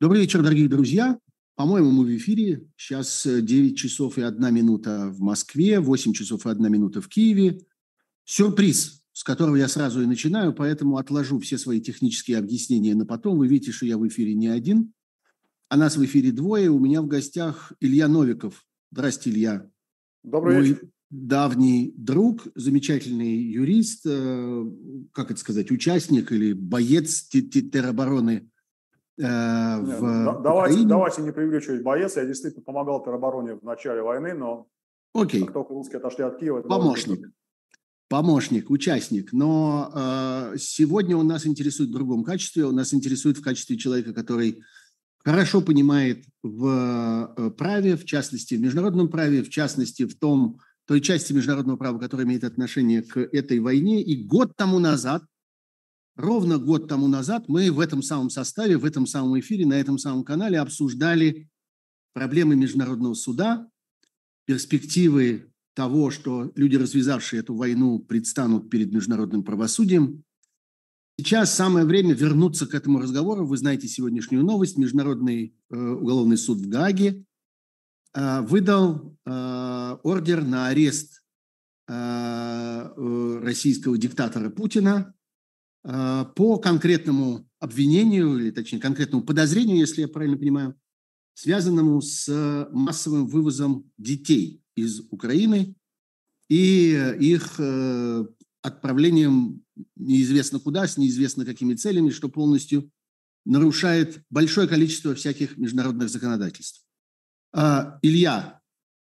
Добрый вечер, дорогие друзья. По-моему, мы в эфире. Сейчас 9 часов и 1 минута в Москве, 8 часов и 1 минута в Киеве. Сюрприз, с которого я сразу и начинаю, поэтому отложу все свои технические объяснения на потом. Вы видите, что я в эфире не один, а нас в эфире двое. У меня в гостях Илья Новиков. Здрасте, Илья. Добрый Мой вечер. давний друг, замечательный юрист, э, как это сказать, участник или боец теробороны Э, в Нет, давайте, давайте не преувеличивать боец. Я действительно помогал теробороне в начале войны, но Окей. как только русские отошли от Киева... Помощник. Помощник, участник. Но э, сегодня он нас интересует в другом качестве. Он нас интересует в качестве человека, который хорошо понимает в э, праве, в частности, в международном праве, в частности, в том, той части международного права, которая имеет отношение к этой войне. И год тому назад – Ровно год тому назад мы в этом самом составе, в этом самом эфире, на этом самом канале обсуждали проблемы Международного суда, перспективы того, что люди, развязавшие эту войну, предстанут перед международным правосудием. Сейчас самое время вернуться к этому разговору. Вы знаете сегодняшнюю новость. Международный э, уголовный суд в Гааге э, выдал э, ордер на арест э, э российского диктатора Путина по конкретному обвинению, или точнее конкретному подозрению, если я правильно понимаю, связанному с массовым вывозом детей из Украины и их э, отправлением неизвестно куда, с неизвестно какими целями, что полностью нарушает большое количество всяких международных законодательств. А, Илья,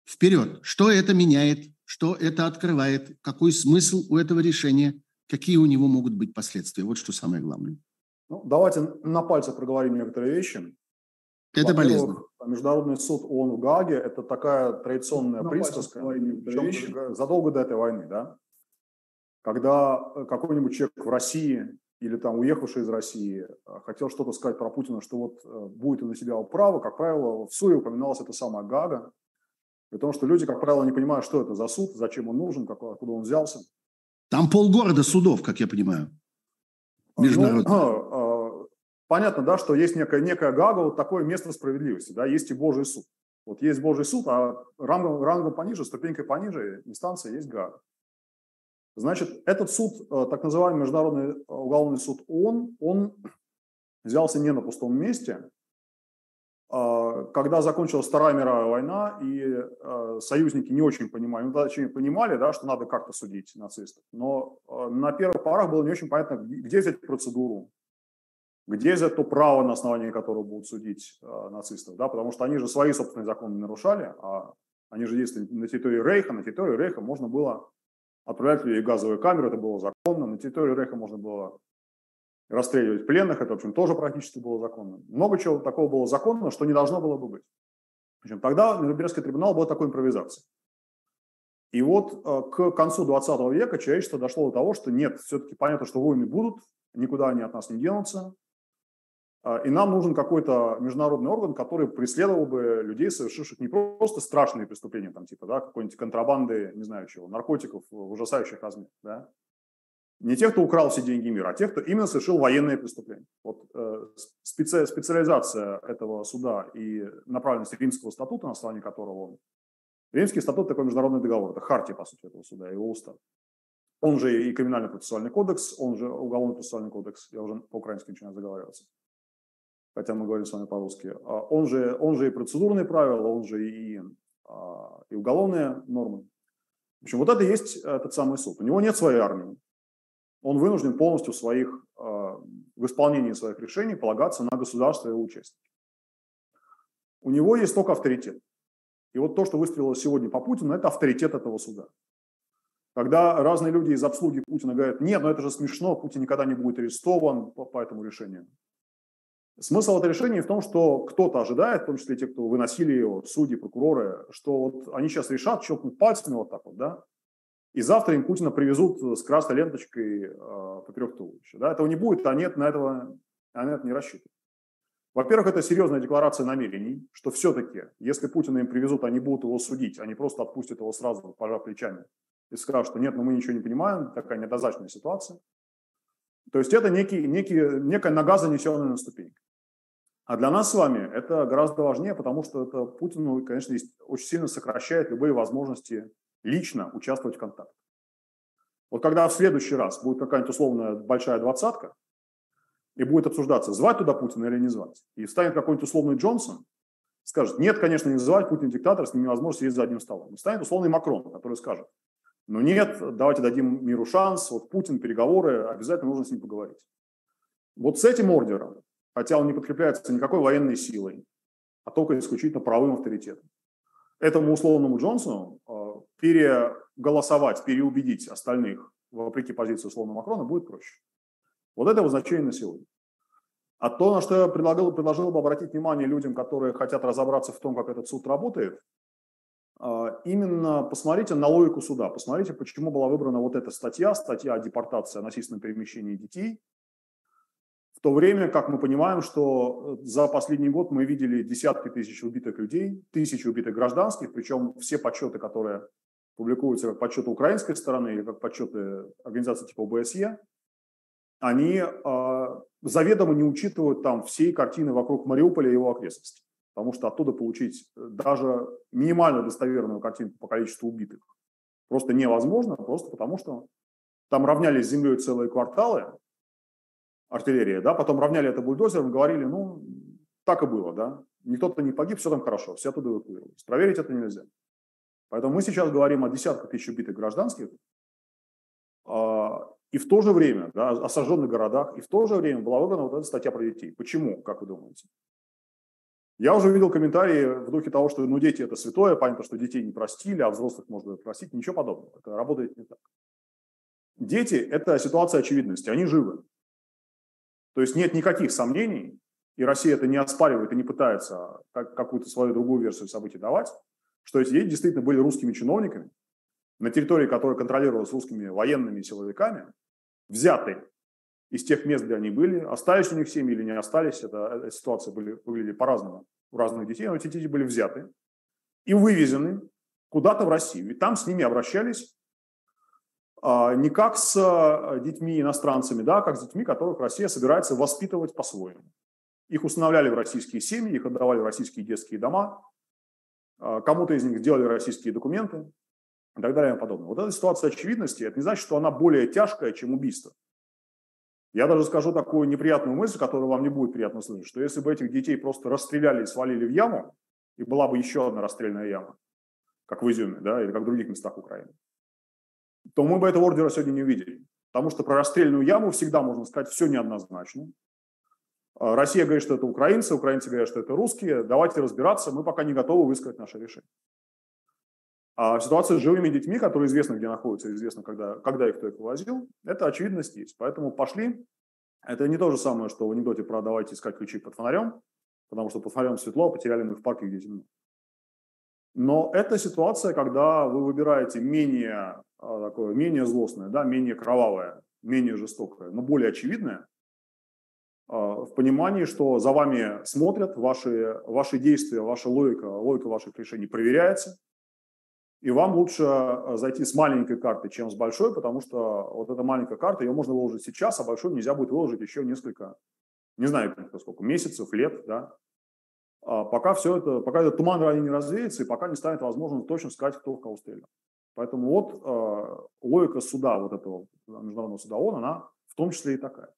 вперед! Что это меняет? Что это открывает? Какой смысл у этого решения? Какие у него могут быть последствия. Вот что самое главное. Ну, давайте на пальцах проговорим некоторые вещи. Это полезно. Международный суд ООН в Гааге – это такая традиционная на присказка, причем задолго до этой войны, да? Когда э, какой-нибудь человек в России или там уехавший из России э, хотел что-то сказать про Путина, что вот э, будет на себя право, как правило, в СУе упоминалась эта самая Гага, потому что люди, как правило, не понимают, что это за суд, зачем он нужен, откуда он взялся. Там полгорода судов, как я понимаю. Ну, Международных. Ну, понятно, да, что есть некая, некая гага, вот такое место справедливости, да, есть и Божий суд. Вот есть Божий суд, а рангом, рангом пониже, ступенькой пониже инстанция есть гага. Значит, этот суд, э, так называемый Международный уголовный суд ООН, он взялся не на пустом месте, когда закончилась Вторая мировая война, и э, союзники не очень понимали, ну, точнее, понимали, да, что надо как-то судить нацистов, но э, на первых порах было не очень понятно, где взять процедуру, где взять то право, на основании которого будут судить нацистов, да, потому что они же свои собственные законы нарушали, а они же действовали на территории Рейха, на территории Рейха можно было отправлять людей в газовую камеру, это было законно, на территории Рейха можно было расстреливать пленных, это, в общем, тоже практически было законно. Много чего такого было законно, что не должно было бы быть. В общем, тогда Нюрнбергский трибунал был такой импровизацией. И вот э, к концу 20 века человечество дошло до того, что нет, все-таки понятно, что войны будут, никуда они от нас не денутся, э, и нам нужен какой-то международный орган, который преследовал бы людей, совершивших не просто страшные преступления, там, типа, да, какой-нибудь контрабанды, не знаю чего, наркотиков в ужасающих размерах, да, не тех, кто украл все деньги мира, а тех, кто именно совершил военные преступления. Вот э, специ, специализация этого суда и направленность Римского статута, на основании которого он... Римский статут – такой международный договор, это хартия, по сути, этого суда, его устав. Он же и криминальный процессуальный кодекс, он же уголовный процессуальный кодекс, я уже по-украински начинаю заговариваться, хотя мы говорим с вами по-русски. А он же, он же и процедурные правила, он же и, а, и уголовные нормы. В общем, вот это и есть этот самый суд. У него нет своей армии, он вынужден полностью в, своих, э, в исполнении своих решений полагаться на государство и его участники. У него есть только авторитет. И вот то, что выстрелило сегодня по Путину, это авторитет этого суда. Когда разные люди из обслуги Путина говорят, нет, ну это же смешно, Путин никогда не будет арестован по, по этому решению. Смысл этого решения в том, что кто-то ожидает, в том числе те, кто выносили его, судьи, прокуроры, что вот они сейчас решат, щелкнут пальцами вот так вот, да, и завтра им Путина привезут с красной ленточкой э, поперек туловища. Да? Этого не будет, а нет на этого, а это не рассчитывают. Во-первых, это серьезная декларация намерений, что все-таки, если Путина им привезут, они будут его судить, они просто отпустят его сразу, пожав плечами, и скажут, что нет, ну мы ничего не понимаем, такая неоднозначная ситуация. То есть это некий, некий, некая нога, занесенная на ступеньку. А для нас с вами это гораздо важнее, потому что это Путину, конечно, очень сильно сокращает любые возможности лично участвовать в контакте. Вот когда в следующий раз будет какая-нибудь условная большая двадцатка, и будет обсуждаться, звать туда Путина или не звать, и встанет какой-нибудь условный Джонсон, скажет, нет, конечно, не звать, Путин диктатор, с ним невозможно сидеть за одним столом. И станет условный Макрон, который скажет, ну нет, давайте дадим миру шанс, вот Путин, переговоры, обязательно нужно с ним поговорить. Вот с этим ордером, хотя он не подкрепляется никакой военной силой, а только исключительно правым авторитетом, этому условному Джонсону э, переголосовать, переубедить остальных, вопреки позиции условного Макрона, будет проще. Вот это его значение на сегодня. А то, на что я предлагал, предложил бы обратить внимание людям, которые хотят разобраться в том, как этот суд работает, а, именно посмотрите на логику суда, посмотрите, почему была выбрана вот эта статья, статья о депортации, о насильственном перемещении детей, в то время как мы понимаем, что э, за последний год мы видели десятки тысяч убитых людей, тысячи убитых гражданских, причем все подсчеты, которые публикуются как подсчеты украинской стороны или как подсчеты организации типа ОБСЕ, они э, заведомо не учитывают там всей картины вокруг Мариуполя и его окрестностей. Потому что оттуда получить э, даже минимально достоверную картинку по количеству убитых просто невозможно, просто потому что там равнялись землей целые кварталы, артиллерия, да, потом равняли это бульдозером, говорили, ну, так и было, да, никто-то не погиб, все там хорошо, все оттуда эвакуировались. Проверить это нельзя. Поэтому мы сейчас говорим о десятках тысяч убитых гражданских, а, и в то же время, да, о сожженных городах, и в то же время была выбрана вот эта статья про детей. Почему, как вы думаете? Я уже видел комментарии в духе того, что ну, дети – это святое, понятно, что детей не простили, а взрослых можно простить. Ничего подобного. Это работает не так. Дети – это ситуация очевидности, они живы. То есть нет никаких сомнений, и Россия это не оспаривает и не пытается какую-то свою другую версию событий давать, что эти дети действительно были русскими чиновниками, на территории, которая контролировалась русскими военными силовиками, взяты из тех мест, где они были, остались у них семьи или не остались, это, эта ситуация были, выглядели по-разному у разных детей, но эти дети были взяты и вывезены куда-то в Россию. И там с ними обращались а, не как с а, детьми иностранцами, да, а как с детьми, которых Россия собирается воспитывать по-своему. Их устанавливали в российские семьи, их отдавали в российские детские дома, кому-то из них сделали российские документы, и так далее и подобное. Вот эта ситуация очевидности, это не значит, что она более тяжкая, чем убийство. Я даже скажу такую неприятную мысль, которую вам не будет приятно слышать, что если бы этих детей просто расстреляли и свалили в яму, и была бы еще одна расстрельная яма, как в Изюме, да, или как в других местах Украины, то мы бы этого ордера сегодня не увидели. Потому что про расстрельную яму всегда можно сказать все неоднозначно. А Россия говорит, что это украинцы, украинцы говорят, что это русские. Давайте разбираться, мы пока не готовы высказать наше решение. А ситуация с живыми детьми, которые известно, где находятся, известно, когда, когда и кто их вывозил, это очевидность есть. Поэтому пошли. Это не то же самое, что в анекдоте про «давайте искать ключи под фонарем», потому что под фонарем светло, потеряли мы их в парке, где темно. Но это ситуация, когда вы выбираете менее, а, такое, менее злостное, да, менее кровавое, менее жестокое, но более очевидное, в понимании, что за вами смотрят, ваши, ваши действия, ваша логика, логика ваших решений проверяется, и вам лучше э, зайти с маленькой карты, чем с большой, потому что вот эта маленькая карта, ее можно выложить сейчас, а большой нельзя будет выложить еще несколько, не знаю сколько, месяцев, лет, да. А пока все это, пока этот туман ранее не развеется, и пока не станет возможным точно сказать, кто в кого стрелял. Поэтому вот э, логика суда, вот этого международного суда ООН, она в том числе и такая.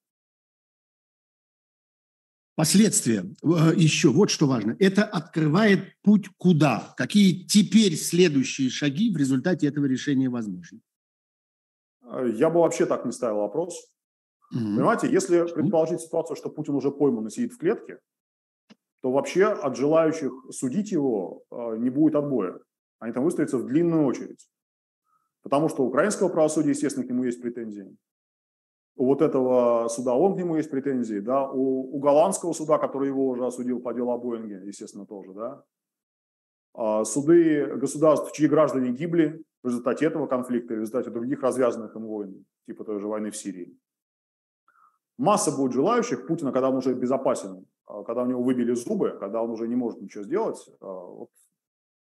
Последствия. Э, Еще вот что важно. Это открывает путь куда? Какие теперь следующие шаги в результате этого решения возможны? Э, я бы вообще так не ставил вопрос. Угу. Понимаете, если предположить ситуацию, что Путин уже пойман и сидит в клетке, то вообще от желающих судить его э, не будет отбоя. Они там выстроятся в длинную очередь. Потому что украинского правосудия, естественно, к нему есть претензии у вот этого суда, он к нему есть претензии, да, у, у голландского суда, который его уже осудил по делу о Боинге, естественно, тоже, да. А суды государств, чьи граждане гибли в результате этого конфликта, в результате других развязанных им войн, типа той же войны в Сирии. Масса будет желающих Путина, когда он уже безопасен, а когда у него выбили зубы, когда он уже не может ничего сделать, а вот,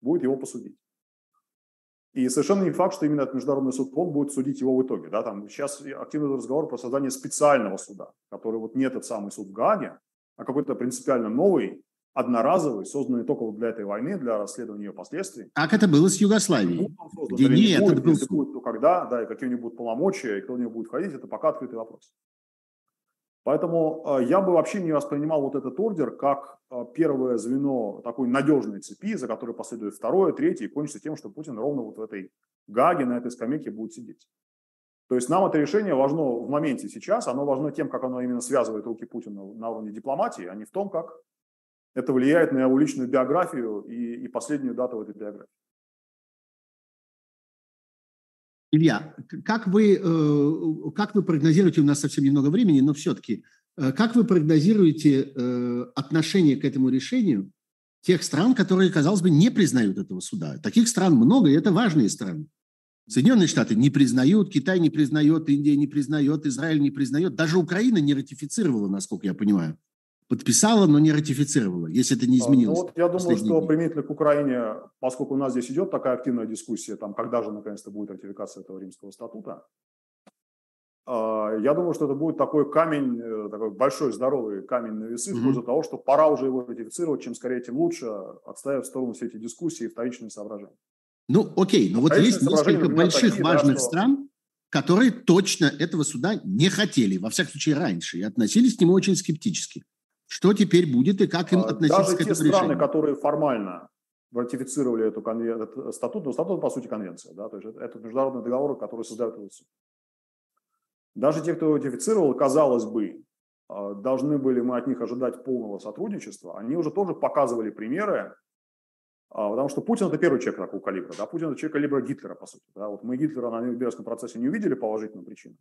будет его посудить. И совершенно не факт, что именно этот международный суд ООН будет судить его в итоге. Да? Там сейчас активный разговор про создание специального суда, который вот не этот самый суд в Гааге, а какой-то принципиально новый, одноразовый, созданный только вот для этой войны, для расследования ее последствий. Как это было с Югославией? Где не этот был если будет, то когда, да, и какие у него будут полномочия, и кто у него будет ходить, это пока открытый вопрос. Поэтому э, я бы вообще не воспринимал вот этот ордер как э, первое звено такой надежной цепи, за которой последует второе, третье, и кончится тем, что Путин ровно вот в этой гаге, на этой скамейке будет сидеть. То есть нам это решение важно в моменте сейчас, оно важно тем, как оно именно связывает руки Путина на уровне дипломатии, а не в том, как это влияет на его личную биографию и, и последнюю дату этой биографии. Илья, как вы, э, как вы прогнозируете, у нас совсем немного времени, но все-таки, э, как вы прогнозируете э, отношение к этому решению тех стран, которые, казалось бы, не признают этого суда? Таких стран много, и это важные страны. Соединенные Штаты не признают, Китай не признает, Индия не признает, Израиль не признает, даже Украина не ратифицировала, насколько я понимаю подписала, но не ратифицировала, если это не а, изменилось. Ну, вот я думаю, что дни. применительно к Украине, поскольку у нас здесь идет такая активная дискуссия, там, когда же наконец-то будет ратификация этого римского статута, а, я думаю, что это будет такой камень, э, такой большой здоровый камень на весы mm-hmm. в пользу того, что пора уже его ратифицировать, чем скорее, тем лучше, отставив в сторону все эти дискуссии и вторичные соображения. Ну, окей, но вот есть несколько больших такие, важных да, что... стран, которые точно этого суда не хотели, во всяком случае раньше, и относились к нему очень скептически. Что теперь будет и как им а, относиться Даже к этому те страны, решению? которые формально ратифицировали эту конвен... этот статут, но статут, по сути, конвенция. Да? То есть это международный договор, который создает этот суд. Даже те, кто ратифицировал, казалось бы, а, должны были мы от них ожидать полного сотрудничества, они уже тоже показывали примеры, а, потому что Путин это первый человек такого калибра. Да? Путин это человек калибра Гитлера, по сути. Да? Вот мы Гитлера на Нюрнбергском процессе не увидели по уважительным причинам.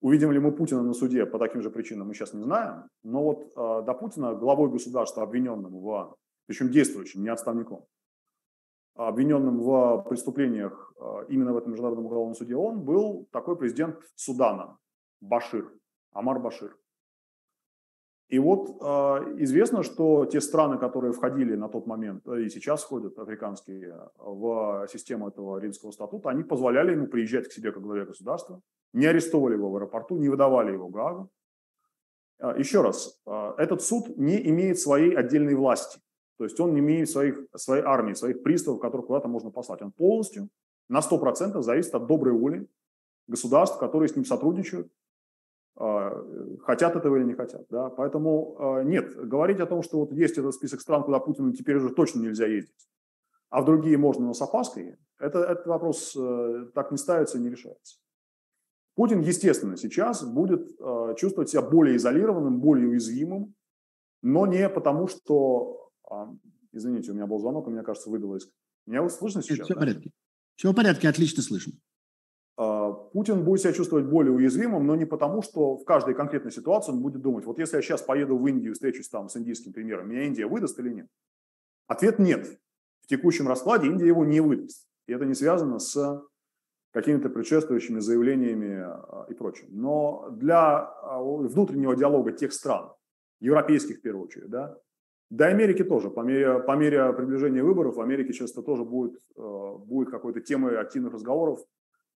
Увидим ли мы Путина на суде по таким же причинам, мы сейчас не знаем. Но вот э, до Путина, главой государства, обвиненным в, причем действующим, не отставником, обвиненным в преступлениях э, именно в этом международном уголовном суде, он был такой президент Судана, Башир, Амар Башир. И вот э, известно, что те страны, которые входили на тот момент и сейчас входят, африканские, в систему этого римского статута, они позволяли ему приезжать к себе как главе государства, не арестовали его в аэропорту, не выдавали его Гаагу. А, еще раз, а, этот суд не имеет своей отдельной власти. То есть он не имеет своих, своей армии, своих приставов, которых куда-то можно послать. Он полностью на 100% зависит от доброй воли государств, которые с ним сотрудничают, а, хотят этого или не хотят. Да? Поэтому нет, говорить о том, что вот есть этот список стран, куда Путину теперь уже точно нельзя ездить, а в другие можно, но с опаской, это, этот вопрос э, так не ставится и не решается. Путин, естественно, сейчас будет э, чувствовать себя более изолированным, более уязвимым, но не потому, что... Э, извините, у меня был звонок, и мне кажется, выбило из... Меня слышно сейчас? Все да? в порядке. Все в порядке, отлично слышно. Э, Путин будет себя чувствовать более уязвимым, но не потому, что в каждой конкретной ситуации он будет думать, вот если я сейчас поеду в Индию, встречусь там с индийским премьером, меня Индия выдаст или нет? Ответ нет. В текущем раскладе Индия его не выдаст. И это не связано с какими-то предшествующими заявлениями а, и прочим. Но для а, внутреннего диалога тех стран, европейских в первую очередь, да, до Америки тоже, по мере, по мере приближения выборов, в Америке часто тоже будет, а, будет какой-то темой активных разговоров,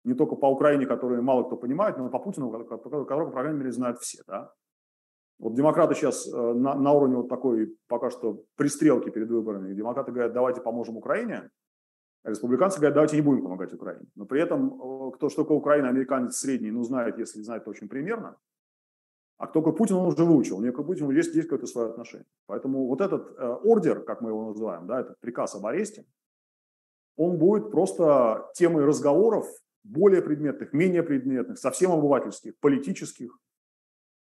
не только по Украине, которые мало кто понимает, но и по Путину, которого, по крайней мере, знают все. Да? Вот демократы сейчас на, на уровне вот такой пока что пристрелки перед выборами. Демократы говорят, давайте поможем Украине, Республиканцы говорят, давайте не будем помогать Украине. Но при этом, э, кто что такое Украина, американец средний, ну, знает, если знает, то очень примерно. А кто такой Путин, он уже выучил. У него к Путину есть, есть какое-то свое отношение. Поэтому вот этот э, ордер, как мы его называем, да, этот приказ об аресте, он будет просто темой разговоров более предметных, менее предметных, совсем обывательских, политических,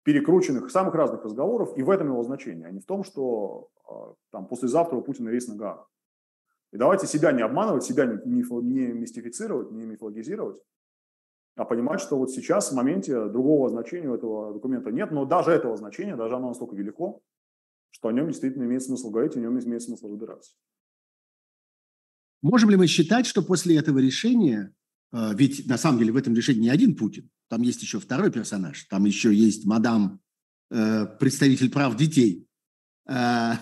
перекрученных, самых разных разговоров, и в этом его значение, а не в том, что э, там послезавтра у Путина рейс на Гаагу. И давайте себя не обманывать, себя не, не, не мистифицировать, не мифологизировать, а понимать, что вот сейчас в моменте другого значения у этого документа нет, но даже этого значения, даже оно настолько велико, что о нем действительно имеет смысл говорить, о нем имеет смысл разбираться. Можем ли мы считать, что после этого решения, ведь на самом деле в этом решении не один Путин, там есть еще второй персонаж, там еще есть мадам, э, представитель прав детей, э,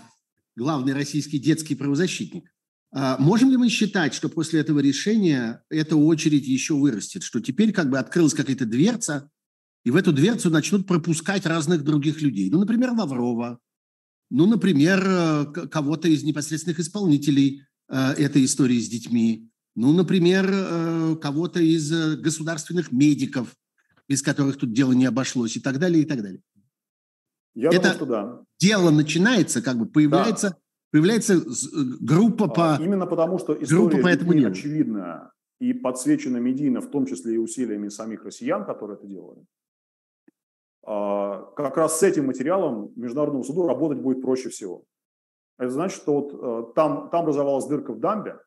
главный российский детский правозащитник. А можем ли мы считать, что после этого решения эта очередь еще вырастет, что теперь как бы открылась какая-то дверца, и в эту дверцу начнут пропускать разных других людей? Ну, например, Лаврова, ну, например, э, кого-то из непосредственных исполнителей этой истории с детьми, ну, например, кого-то из государственных медиков, без которых тут дело не обошлось, и так далее, и так далее. Я Это думаю, что да. Дело начинается, как бы появляется, да. появляется группа а, по... Именно потому, что история по этому делу. очевидна и подсвечена медийно, в том числе и усилиями самих россиян, которые это делали. А, как раз с этим материалом Международному суду работать будет проще всего. Это значит, что вот э, там, там образовалась дырка в дамбе,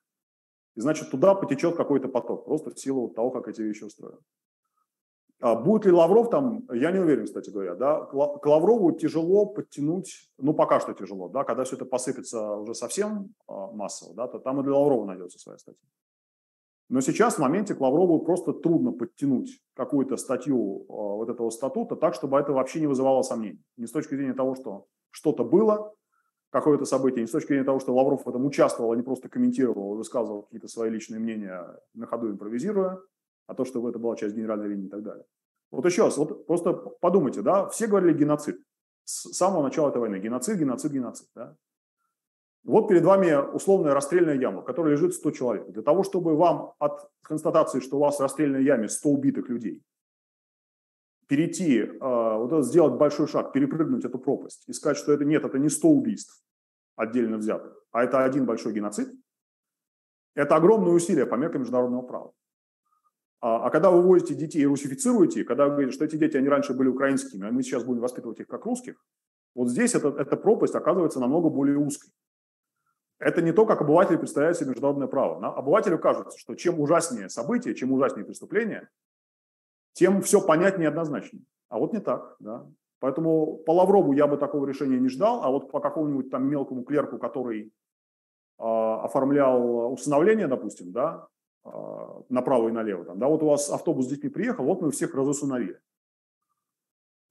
и значит, туда потечет какой-то поток, просто в силу того, как эти вещи устроены. А будет ли Лавров там, я не уверен, кстати говоря, да, к Лаврову тяжело подтянуть, ну, пока что тяжело, да, когда все это посыпется уже совсем а, массово, да, то там и для Лаврова найдется своя статья. Но сейчас в моменте к Лаврову просто трудно подтянуть какую-то статью э, вот этого статута так, чтобы это вообще не вызывало сомнений. Не с точки зрения того, что что-то было, какое-то событие, не с точки зрения того, что Лавров в этом участвовал, а не просто комментировал, высказывал какие-то свои личные мнения на ходу импровизируя, а то, что это была часть генеральной линии и так далее. Вот еще раз, вот просто подумайте, да, все говорили геноцид с самого начала этой войны. Геноцид, геноцид, геноцид. Да? Вот перед вами условная расстрельная яма, в которой лежит 100 человек. Для того, чтобы вам от констатации, что у вас в расстрельной яме 100 убитых людей, перейти, э, вот это, сделать большой шаг, перепрыгнуть эту пропасть и сказать, что это нет, это не 100 убийств отдельно взятых, а это один большой геноцид, это огромное усилие по меркам международного права. А, а когда вы вводите детей и русифицируете, когда вы говорите, что эти дети, они раньше были украинскими, а мы сейчас будем воспитывать их как русских, вот здесь эта, эта пропасть оказывается намного более узкой. Это не то, как обыватели представляют себе международное право. На обывателю кажется, что чем ужаснее события, чем ужаснее преступления, тем все понятнее и однозначнее. А вот не так. Да? Поэтому по Лаврову я бы такого решения не ждал, а вот по какому-нибудь там мелкому клерку, который э, оформлял усыновление, допустим, да, э, направо и налево, там, да, вот у вас автобус с детьми приехал, вот мы всех разусыновили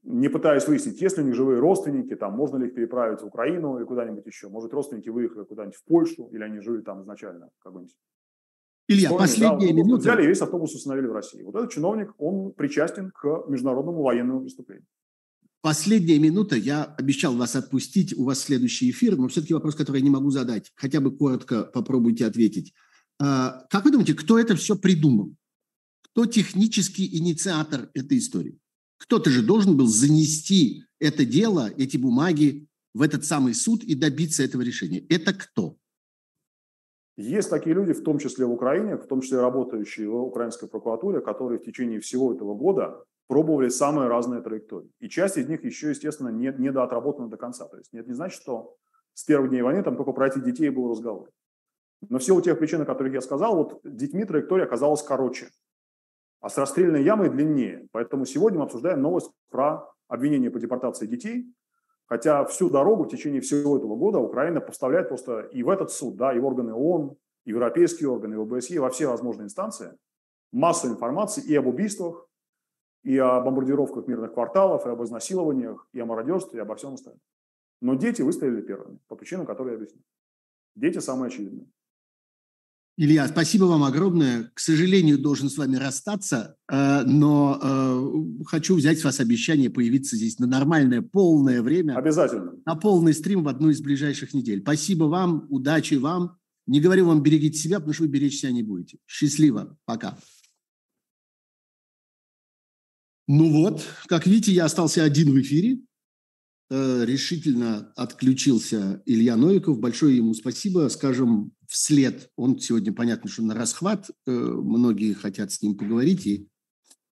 не пытаясь выяснить, есть ли у них живые родственники, там, можно ли их переправить в Украину или куда-нибудь еще. Может, родственники выехали куда-нибудь в Польшу, или они жили там изначально, как-нибудь. Илья, Эстонии, последняя да, минута. Взяли весь автобус установили в России. Вот этот чиновник, он причастен к международному военному преступлению. Последняя минута. Я обещал вас отпустить. У вас следующий эфир, но все-таки вопрос, который я не могу задать. Хотя бы коротко попробуйте ответить. А, как вы думаете, кто это все придумал? Кто технический инициатор этой истории? Кто-то же должен был занести это дело, эти бумаги в этот самый суд и добиться этого решения. Это кто? Есть такие люди, в том числе в Украине, в том числе работающие в украинской прокуратуре, которые в течение всего этого года пробовали самые разные траектории. И часть из них еще, естественно, не, не доотработана до конца. То есть это не значит, что с первых дней войны там только про этих детей был разговор. Но в силу тех причин, о которых я сказал, вот детьми траектория оказалась короче а с расстрельной ямой длиннее. Поэтому сегодня мы обсуждаем новость про обвинение по депортации детей, хотя всю дорогу в течение всего этого года Украина поставляет просто и в этот суд, да, и в органы ООН, и в европейские органы, и в ОБСЕ, во все возможные инстанции массу информации и об убийствах, и о бомбардировках мирных кварталов, и об изнасилованиях, и о мародерстве, и обо всем остальном. Но дети выстрелили первыми, по причинам, которые я объяснил. Дети самые очевидные. Илья, спасибо вам огромное. К сожалению, должен с вами расстаться, э, но э, хочу взять с вас обещание появиться здесь на нормальное, полное время. Обязательно. На полный стрим в одну из ближайших недель. Спасибо вам, удачи вам. Не говорю вам берегите себя, потому что вы беречь себя не будете. Счастливо. Пока. Ну вот, как видите, я остался один в эфире. Э, решительно отключился Илья Новиков. Большое ему спасибо. Скажем, вслед, он сегодня, понятно, что на расхват, э, многие хотят с ним поговорить, и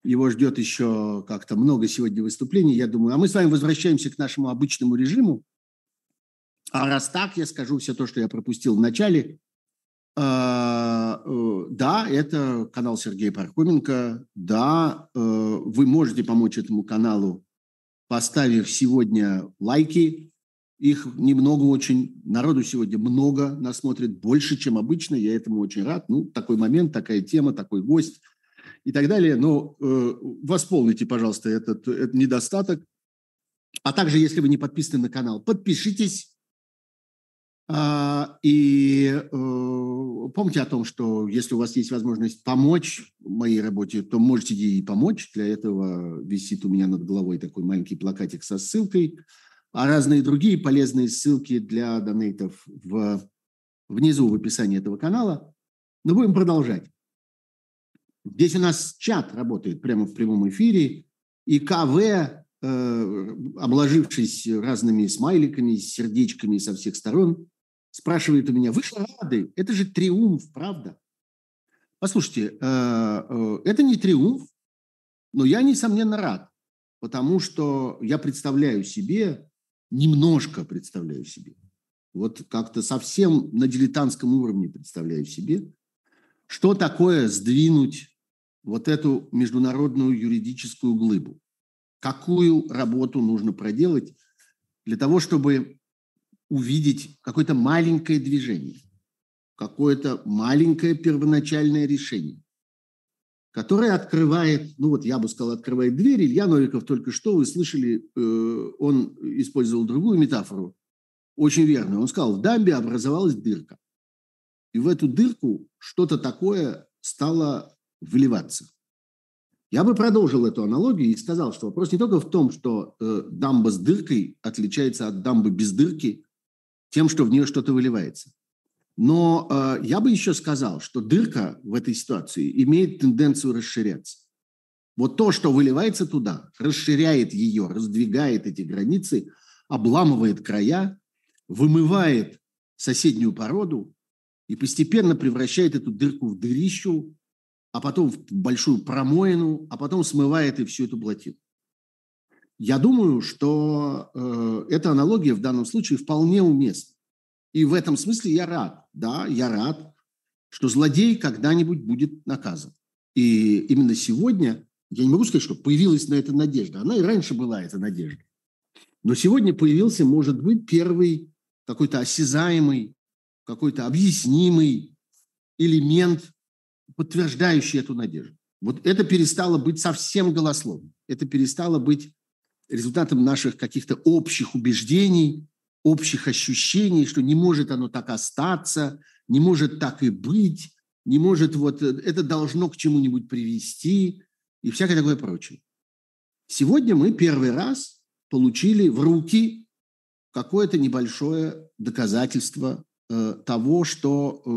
его ждет еще как-то много сегодня выступлений, я думаю. А мы с вами возвращаемся к нашему обычному режиму. А раз так, я скажу все то, что я пропустил в начале. Э, да, это канал Сергея Пархоменко. Да, вы можете помочь этому каналу поставив сегодня лайки. Их немного очень, народу сегодня много, нас смотрит больше, чем обычно, я этому очень рад. Ну, такой момент, такая тема, такой гость и так далее. Но э, восполните, пожалуйста, этот, этот недостаток. А также, если вы не подписаны на канал, подпишитесь, а, и э, помните о том, что если у вас есть возможность помочь моей работе, то можете ей помочь. Для этого висит у меня над головой такой маленький плакатик со ссылкой. А разные другие полезные ссылки для донейтов в, внизу в описании этого канала. Но будем продолжать. Здесь у нас чат работает прямо в прямом эфире, и КВ, э, обложившись разными смайликами, сердечками со всех сторон, спрашивает у меня, вы же рады, это же триумф, правда? Послушайте, э, э, это не триумф, но я, несомненно, рад, потому что я представляю себе, немножко представляю себе, вот как-то совсем на дилетантском уровне представляю себе, что такое сдвинуть вот эту международную юридическую глыбу. Какую работу нужно проделать для того, чтобы увидеть какое-то маленькое движение, какое-то маленькое первоначальное решение, которое открывает, ну вот я бы сказал, открывает дверь. Илья Новиков только что, вы слышали, э, он использовал другую метафору, очень верно. Он сказал, в дамбе образовалась дырка. И в эту дырку что-то такое стало выливаться. Я бы продолжил эту аналогию и сказал, что вопрос не только в том, что э, дамба с дыркой отличается от дамбы без дырки тем, что в нее что-то выливается. Но э, я бы еще сказал, что дырка в этой ситуации имеет тенденцию расширяться. Вот то, что выливается туда, расширяет ее, раздвигает эти границы, обламывает края, вымывает соседнюю породу и постепенно превращает эту дырку в дырищу, а потом в большую промоину, а потом смывает и всю эту плотину. Я думаю, что э, эта аналогия в данном случае вполне уместна. И в этом смысле я рад, да, я рад, что злодей когда-нибудь будет наказан. И именно сегодня, я не могу сказать, что появилась на это надежда. Она и раньше была, эта надежда. Но сегодня появился, может быть, первый какой-то осязаемый, какой-то объяснимый элемент подтверждающий эту надежду. Вот это перестало быть совсем голословным. Это перестало быть результатом наших каких-то общих убеждений, общих ощущений, что не может оно так остаться, не может так и быть, не может вот это должно к чему-нибудь привести и всякое такое прочее. Сегодня мы первый раз получили в руки какое-то небольшое доказательство э, того, что э,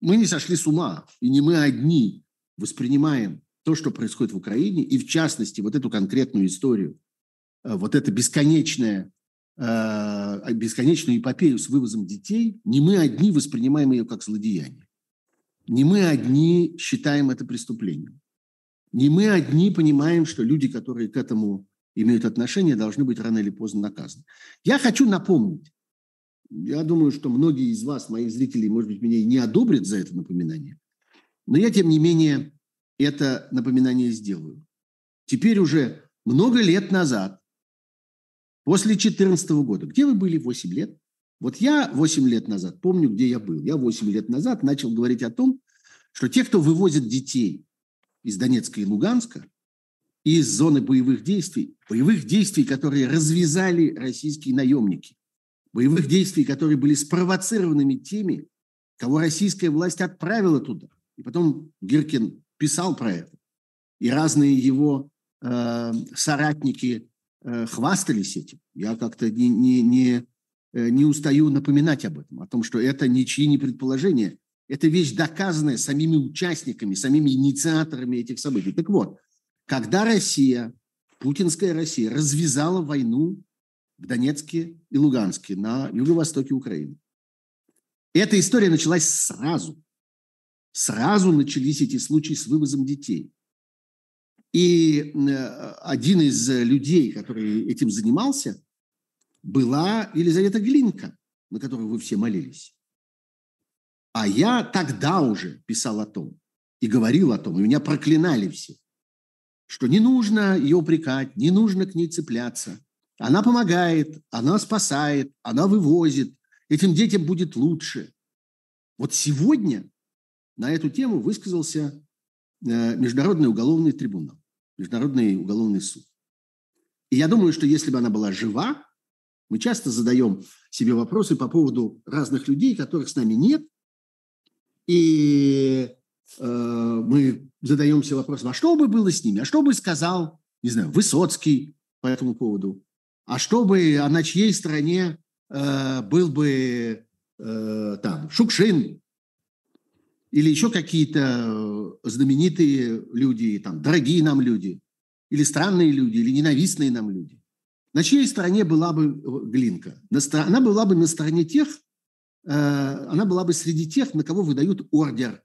мы не сошли с ума, и не мы одни воспринимаем то, что происходит в Украине, и в частности вот эту конкретную историю, э, вот это бесконечное, э, бесконечную эпопею с вывозом детей, не мы одни воспринимаем ее как злодеяние. Не мы одни считаем это преступлением. Не мы одни понимаем, что люди, которые к этому имеют отношение, должны быть рано или поздно наказаны. Я хочу напомнить, я думаю, что многие из вас, моих зрителей, может быть, меня и не одобрят за это напоминание. Но я, тем не менее, это напоминание сделаю. Теперь уже много лет назад, после 2014 года, где вы были 8 лет? Вот я 8 лет назад, помню, где я был. Я 8 лет назад начал говорить о том, что те, кто вывозит детей из Донецка и Луганска, из зоны боевых действий, боевых действий, которые развязали российские наемники, боевых действий, которые были спровоцированными теми, кого российская власть отправила туда. И потом Гиркин писал про это. И разные его э, соратники хвастались этим. Я как-то не, не, не, э, не устаю напоминать об этом, о том, что это ничьи не предположения. Это вещь, доказанная самими участниками, самими инициаторами этих событий. Так вот, когда Россия, путинская Россия, развязала войну в Донецке и Луганске, на юго-востоке Украины. Эта история началась сразу. Сразу начались эти случаи с вывозом детей. И э, один из людей, который этим занимался, была Елизавета Глинка, на которую вы все молились. А я тогда уже писал о том и говорил о том, и меня проклинали все, что не нужно ее упрекать, не нужно к ней цепляться – она помогает, она спасает, она вывозит. Этим детям будет лучше. Вот сегодня на эту тему высказался э, Международный уголовный трибунал, Международный уголовный суд. И я думаю, что если бы она была жива, мы часто задаем себе вопросы по поводу разных людей, которых с нами нет, и э, мы задаемся вопросом, а что бы было с ними, а что бы сказал, не знаю, Высоцкий по этому поводу, а чтобы, а на чьей стороне э, был бы э, там Шукшин или еще какие-то знаменитые люди, там, дорогие нам люди, или странные люди, или ненавистные нам люди. На чьей стороне была бы Глинка? Она была бы на стороне тех, э, она была бы среди тех, на кого выдают ордер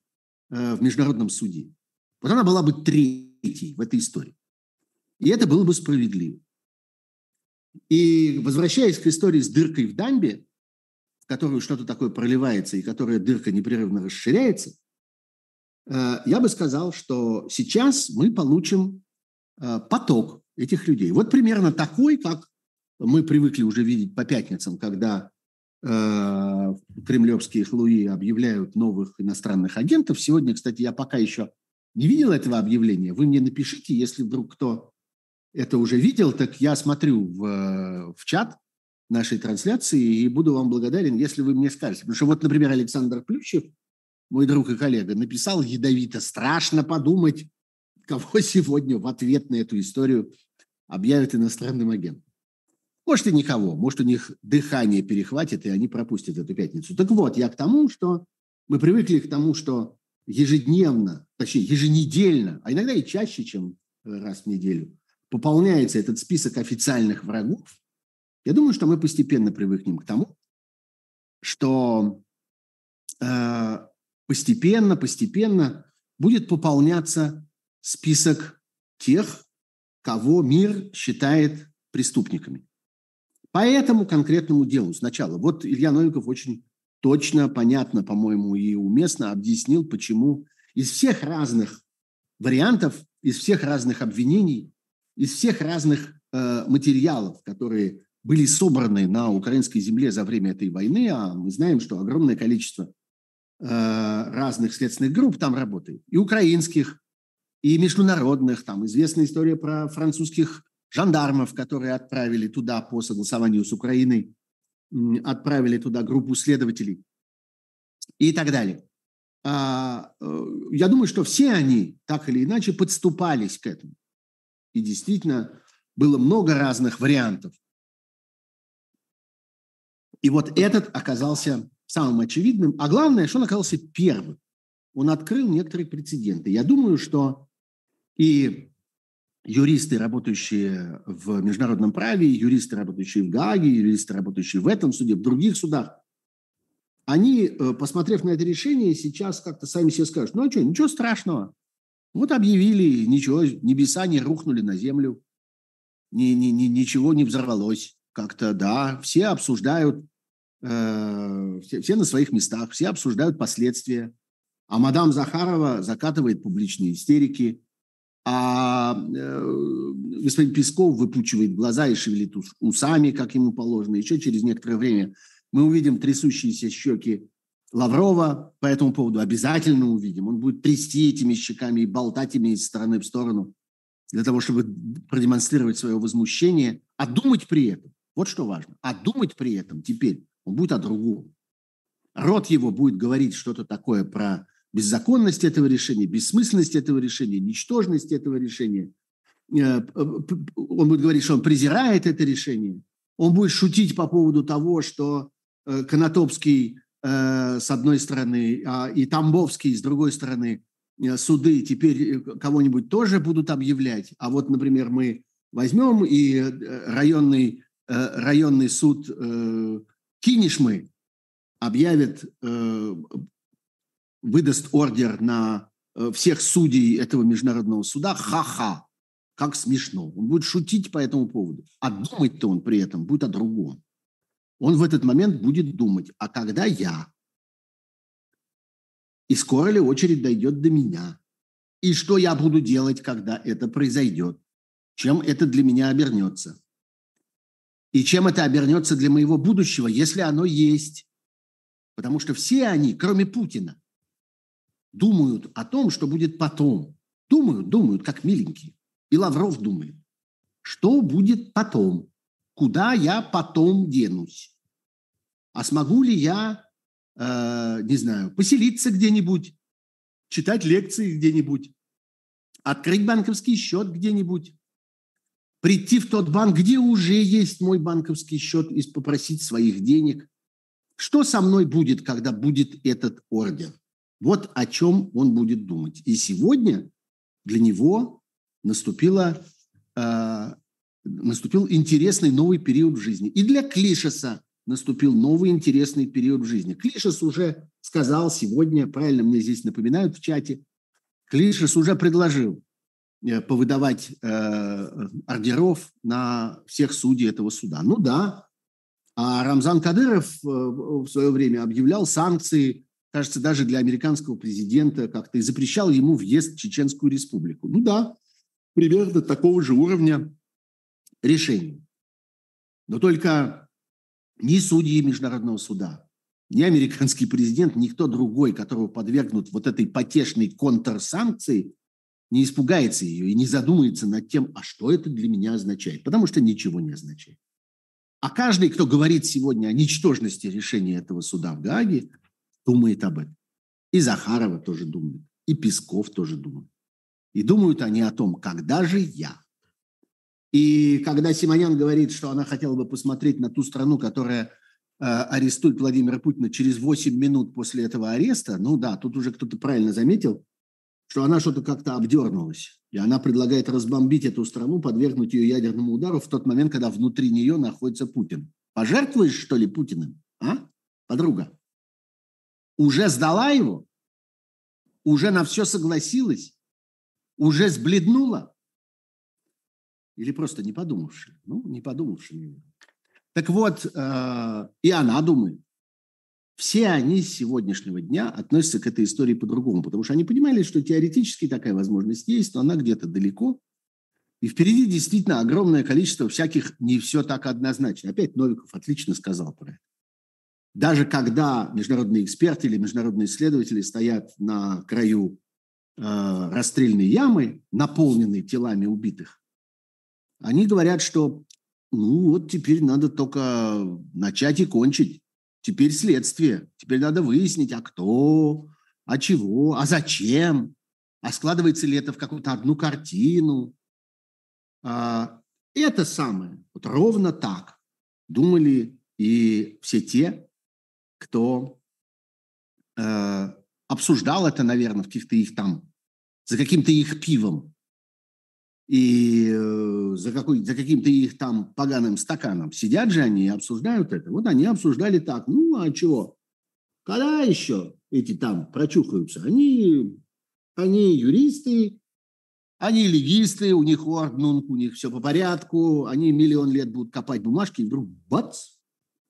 э, в международном суде. Вот она была бы третьей в этой истории. И это было бы справедливо. И возвращаясь к истории с дыркой в дамбе, которую что-то такое проливается и которая дырка непрерывно расширяется, э, я бы сказал, что сейчас мы получим э, поток этих людей. Вот примерно такой, как мы привыкли уже видеть по пятницам, когда э, кремлевские хлуи объявляют новых иностранных агентов. Сегодня, кстати, я пока еще не видел этого объявления. Вы мне напишите, если вдруг кто это уже видел, так я смотрю в, в чат нашей трансляции и буду вам благодарен, если вы мне скажете. Потому что вот, например, Александр Плющев, мой друг и коллега, написал ядовито, страшно подумать, кого сегодня в ответ на эту историю объявят иностранным агентом. Может, и никого. Может, у них дыхание перехватит, и они пропустят эту пятницу. Так вот, я к тому, что мы привыкли к тому, что ежедневно, точнее, еженедельно, а иногда и чаще, чем раз в неделю, пополняется этот список официальных врагов, я думаю, что мы постепенно привыкнем к тому, что э, постепенно, постепенно будет пополняться список тех, кого мир считает преступниками. По этому конкретному делу сначала. Вот Илья Новиков очень точно, понятно, по-моему, и уместно объяснил, почему из всех разных вариантов, из всех разных обвинений, из всех разных э, материалов, которые были собраны на украинской земле за время этой войны, а мы знаем, что огромное количество э, разных следственных групп там работает, и украинских, и международных. Там известная история про французских жандармов, которые отправили туда по согласованию с Украиной, отправили туда группу следователей и так далее. А, э, я думаю, что все они так или иначе подступались к этому. И действительно было много разных вариантов. И вот этот оказался самым очевидным. А главное, что он оказался первым. Он открыл некоторые прецеденты. Я думаю, что и юристы, работающие в международном праве, юристы, работающие в Гааге, юристы, работающие в этом суде, в других судах, они, э, посмотрев на это решение, сейчас как-то сами себе скажут, ну а что, ничего страшного. Вот объявили, ничего, небеса не рухнули на землю, ни, ни, ни, ничего не взорвалось. Как-то, да, все обсуждают, э, все, все на своих местах, все обсуждают последствия. А мадам Захарова закатывает публичные истерики, а э, господин Песков выпучивает глаза и шевелит усами, как ему положено. Еще через некоторое время мы увидим трясущиеся щеки Лаврова по этому поводу обязательно увидим. Он будет трясти этими щеками и болтать ими из стороны в сторону для того, чтобы продемонстрировать свое возмущение, а думать при этом, вот что важно, а думать при этом теперь он будет о другом. Рот его будет говорить что-то такое про беззаконность этого решения, бессмысленность этого решения, ничтожность этого решения. Э, он будет говорить, что он презирает это решение. Он будет шутить по поводу того, что э, Конотопский Э, с одной стороны, а, и Тамбовский с другой стороны, суды теперь кого-нибудь тоже будут объявлять. А вот, например, мы возьмем и районный, районный суд Кинишмы объявит, выдаст ордер на всех судей этого международного суда. Ха-ха, как смешно. Он будет шутить по этому поводу. А думать-то он при этом будет о другом он в этот момент будет думать, а когда я? И скоро ли очередь дойдет до меня? И что я буду делать, когда это произойдет? Чем это для меня обернется? И чем это обернется для моего будущего, если оно есть? Потому что все они, кроме Путина, думают о том, что будет потом. Думают, думают, как миленькие. И Лавров думает, что будет потом, куда я потом денусь. А смогу ли я, э, не знаю, поселиться где-нибудь, читать лекции где-нибудь, открыть банковский счет где-нибудь, прийти в тот банк, где уже есть мой банковский счет, и попросить своих денег. Что со мной будет, когда будет этот ордер? Вот о чем он будет думать. И сегодня для него наступила, э, наступил интересный новый период в жизни. И для Клишеса наступил новый интересный период в жизни. Клишес уже сказал сегодня, правильно мне здесь напоминают в чате, Клишес уже предложил повыдавать э, ордеров на всех судей этого суда. Ну да, а Рамзан Кадыров э, в свое время объявлял санкции, кажется, даже для американского президента как-то и запрещал ему въезд в Чеченскую республику. Ну да, примерно такого же уровня решений. Но только ни судьи Международного суда, ни американский президент, никто другой, которого подвергнут вот этой потешной контрсанкции, не испугается ее и не задумается над тем, а что это для меня означает, потому что ничего не означает. А каждый, кто говорит сегодня о ничтожности решения этого суда в Гааге, думает об этом. И Захарова тоже думает, и Песков тоже думает. И думают они о том, когда же я и когда Симонян говорит, что она хотела бы посмотреть на ту страну, которая э, арестует Владимира Путина через 8 минут после этого ареста, ну да, тут уже кто-то правильно заметил, что она что-то как-то обдернулась. И она предлагает разбомбить эту страну, подвергнуть ее ядерному удару в тот момент, когда внутри нее находится Путин. Пожертвуешь, что ли, Путиным? А, подруга? Уже сдала его? Уже на все согласилась? Уже сбледнула? Или просто не подумавши? Ну, не подумавши. Так вот, э, и она думает. Все они с сегодняшнего дня относятся к этой истории по-другому, потому что они понимали, что теоретически такая возможность есть, но она где-то далеко. И впереди действительно огромное количество всяких не все так однозначно. Опять Новиков отлично сказал про это. Даже когда международные эксперты или международные исследователи стоят на краю э, расстрельной ямы, наполненной телами убитых, они говорят, что ну вот теперь надо только начать и кончить. Теперь следствие. Теперь надо выяснить, а кто, а чего, а зачем, а складывается ли это в какую-то одну картину. А, это самое, вот ровно так думали и все те, кто э, обсуждал это, наверное, в каких-то их там, за каким-то их пивом и э, за, какой, за каким-то их там поганым стаканом сидят же они и обсуждают это. Вот они обсуждали так, ну а чего? Когда еще эти там прочухаются? Они, они юристы, они легисты, у них орднунг, у них все по порядку, они миллион лет будут копать бумажки, и вдруг бац,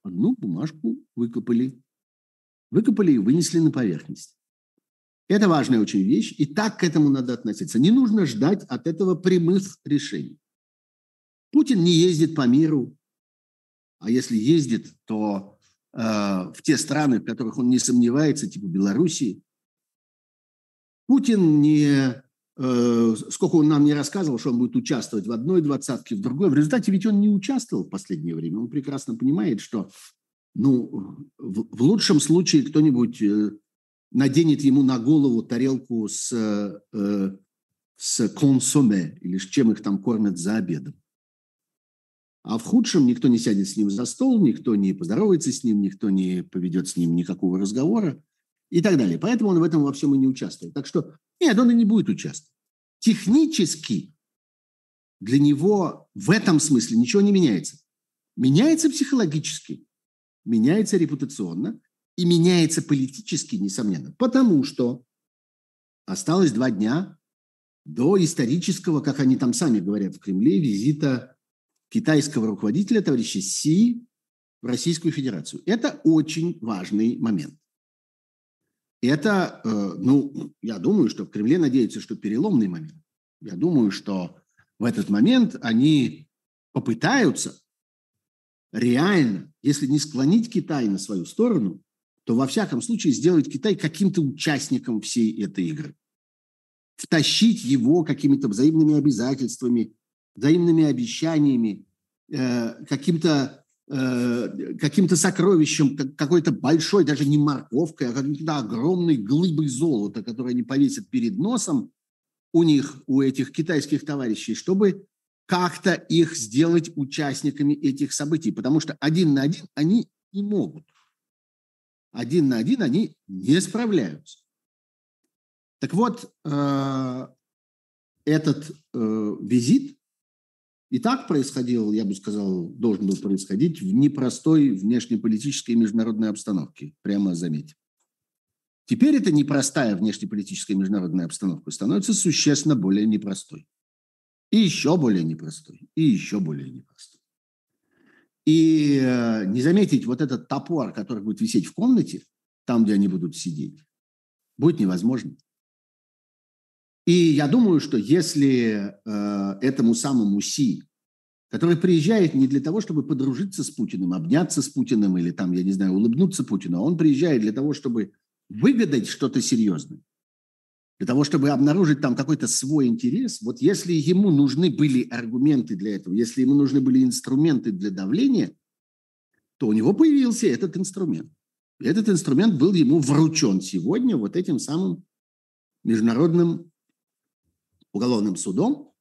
одну бумажку выкопали. Выкопали и вынесли на поверхность. Это важная очень вещь, и так к этому надо относиться. Не нужно ждать от этого прямых решений. Путин не ездит по миру, а если ездит, то э, в те страны, в которых он не сомневается, типа Белоруссии. Путин не... Э, сколько он нам не рассказывал, что он будет участвовать в одной двадцатке, в другой. В результате ведь он не участвовал в последнее время. Он прекрасно понимает, что ну, в, в лучшем случае кто-нибудь э, наденет ему на голову тарелку с, э, с консоме, или с чем их там кормят за обедом. А в худшем никто не сядет с ним за стол, никто не поздоровается с ним, никто не поведет с ним никакого разговора и так далее. Поэтому он в этом во всем и не участвует. Так что нет, он и не будет участвовать. Технически для него в этом смысле ничего не меняется. Меняется психологически, меняется репутационно, и меняется политически, несомненно, потому что осталось два дня до исторического, как они там сами говорят в Кремле, визита китайского руководителя, товарища Си, в Российскую Федерацию. Это очень важный момент. Это, э, ну, я думаю, что в Кремле надеются, что переломный момент. Я думаю, что в этот момент они попытаются реально, если не склонить Китай на свою сторону, то во всяком случае сделать Китай каким-то участником всей этой игры. Втащить его какими-то взаимными обязательствами, взаимными обещаниями, э, каким-то э, каким-то сокровищем, какой-то большой, даже не морковкой, а какой-то огромной глыбой золота, которую они повесят перед носом у них, у этих китайских товарищей, чтобы как-то их сделать участниками этих событий, потому что один на один они не могут. Один на один они не справляются. Так вот, э, этот э, визит и так происходил, я бы сказал, должен был происходить в непростой внешнеполитической и международной обстановке, прямо заметьте. Теперь эта непростая внешнеполитическая и международная обстановка становится существенно более непростой. И еще более непростой, и еще более непростой. И э, не заметить вот этот топор, который будет висеть в комнате, там, где они будут сидеть, будет невозможно. И я думаю, что если э, этому самому Си, который приезжает не для того, чтобы подружиться с Путиным, обняться с Путиным или там, я не знаю, улыбнуться Путину, а он приезжает для того, чтобы выгадать что-то серьезное, для того, чтобы обнаружить там какой-то свой интерес, вот если ему нужны были аргументы для этого, если ему нужны были инструменты для давления, то у него появился этот инструмент. И этот инструмент был ему вручен сегодня вот этим самым международным уголовным судом.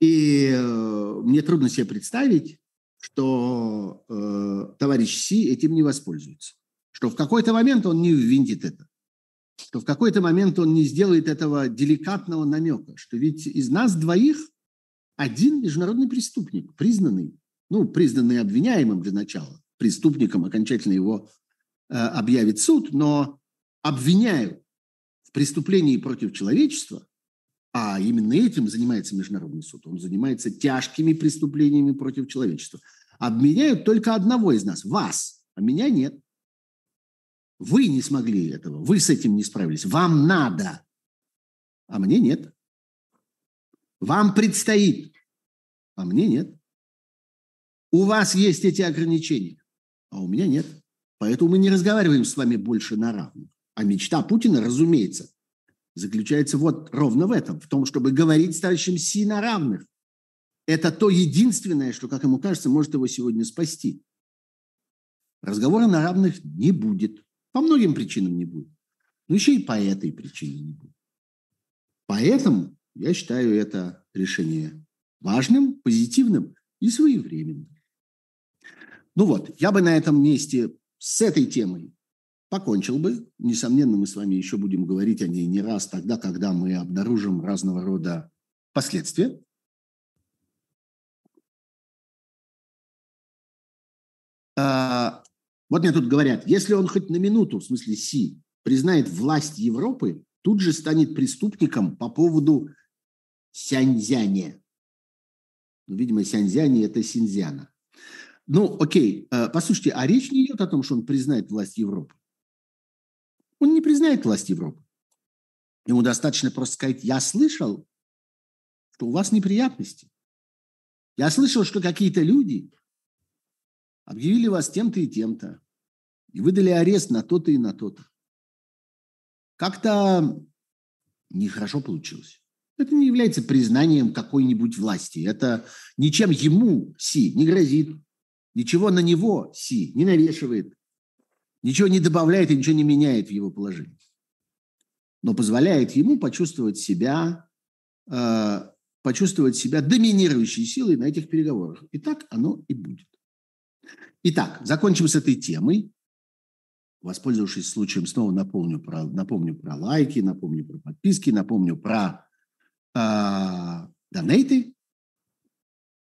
И э, мне трудно себе представить, что э, товарищ Си этим не воспользуется. Что в какой-то момент он не ввинтит это. Что в какой-то момент он не сделает этого деликатного намека. Что ведь из нас двоих один международный преступник, признанный, ну, признанный обвиняемым для начала, преступником окончательно его э, объявит суд, но обвиняют в преступлении против человечества а именно этим занимается Международный суд. Он занимается тяжкими преступлениями против человечества. Обменяют только одного из нас, вас, а меня нет. Вы не смогли этого, вы с этим не справились. Вам надо, а мне нет. Вам предстоит, а мне нет. У вас есть эти ограничения, а у меня нет. Поэтому мы не разговариваем с вами больше на равных. А мечта Путина, разумеется, заключается вот ровно в этом, в том, чтобы говорить с товарищем Си на равных. Это то единственное, что, как ему кажется, может его сегодня спасти. Разговора на равных не будет. По многим причинам не будет. Но еще и по этой причине не будет. Поэтому я считаю это решение важным, позитивным и своевременным. Ну вот, я бы на этом месте с этой темой покончил бы. Несомненно, мы с вами еще будем говорить о ней не раз тогда, когда мы обнаружим разного рода последствия. А, вот мне тут говорят, если он хоть на минуту, в смысле Си, признает власть Европы, тут же станет преступником по поводу Сяньзяне. Ну, видимо, Сяньзяне – это Синьцзяна. Ну, окей, а, послушайте, а речь не идет о том, что он признает власть Европы. Он не признает власть Европы. Ему достаточно просто сказать, я слышал, что у вас неприятности. Я слышал, что какие-то люди объявили вас тем-то и тем-то и выдали арест на то-то и на то-то. Как-то нехорошо получилось. Это не является признанием какой-нибудь власти. Это ничем ему, Си, не грозит. Ничего на него, Си, не навешивает ничего не добавляет и ничего не меняет в его положении, но позволяет ему почувствовать себя, э, почувствовать себя доминирующей силой на этих переговорах. И так оно и будет. Итак, закончим с этой темой. Воспользовавшись случаем, снова напомню про, напомню про лайки, напомню про подписки, напомню про э, донейты.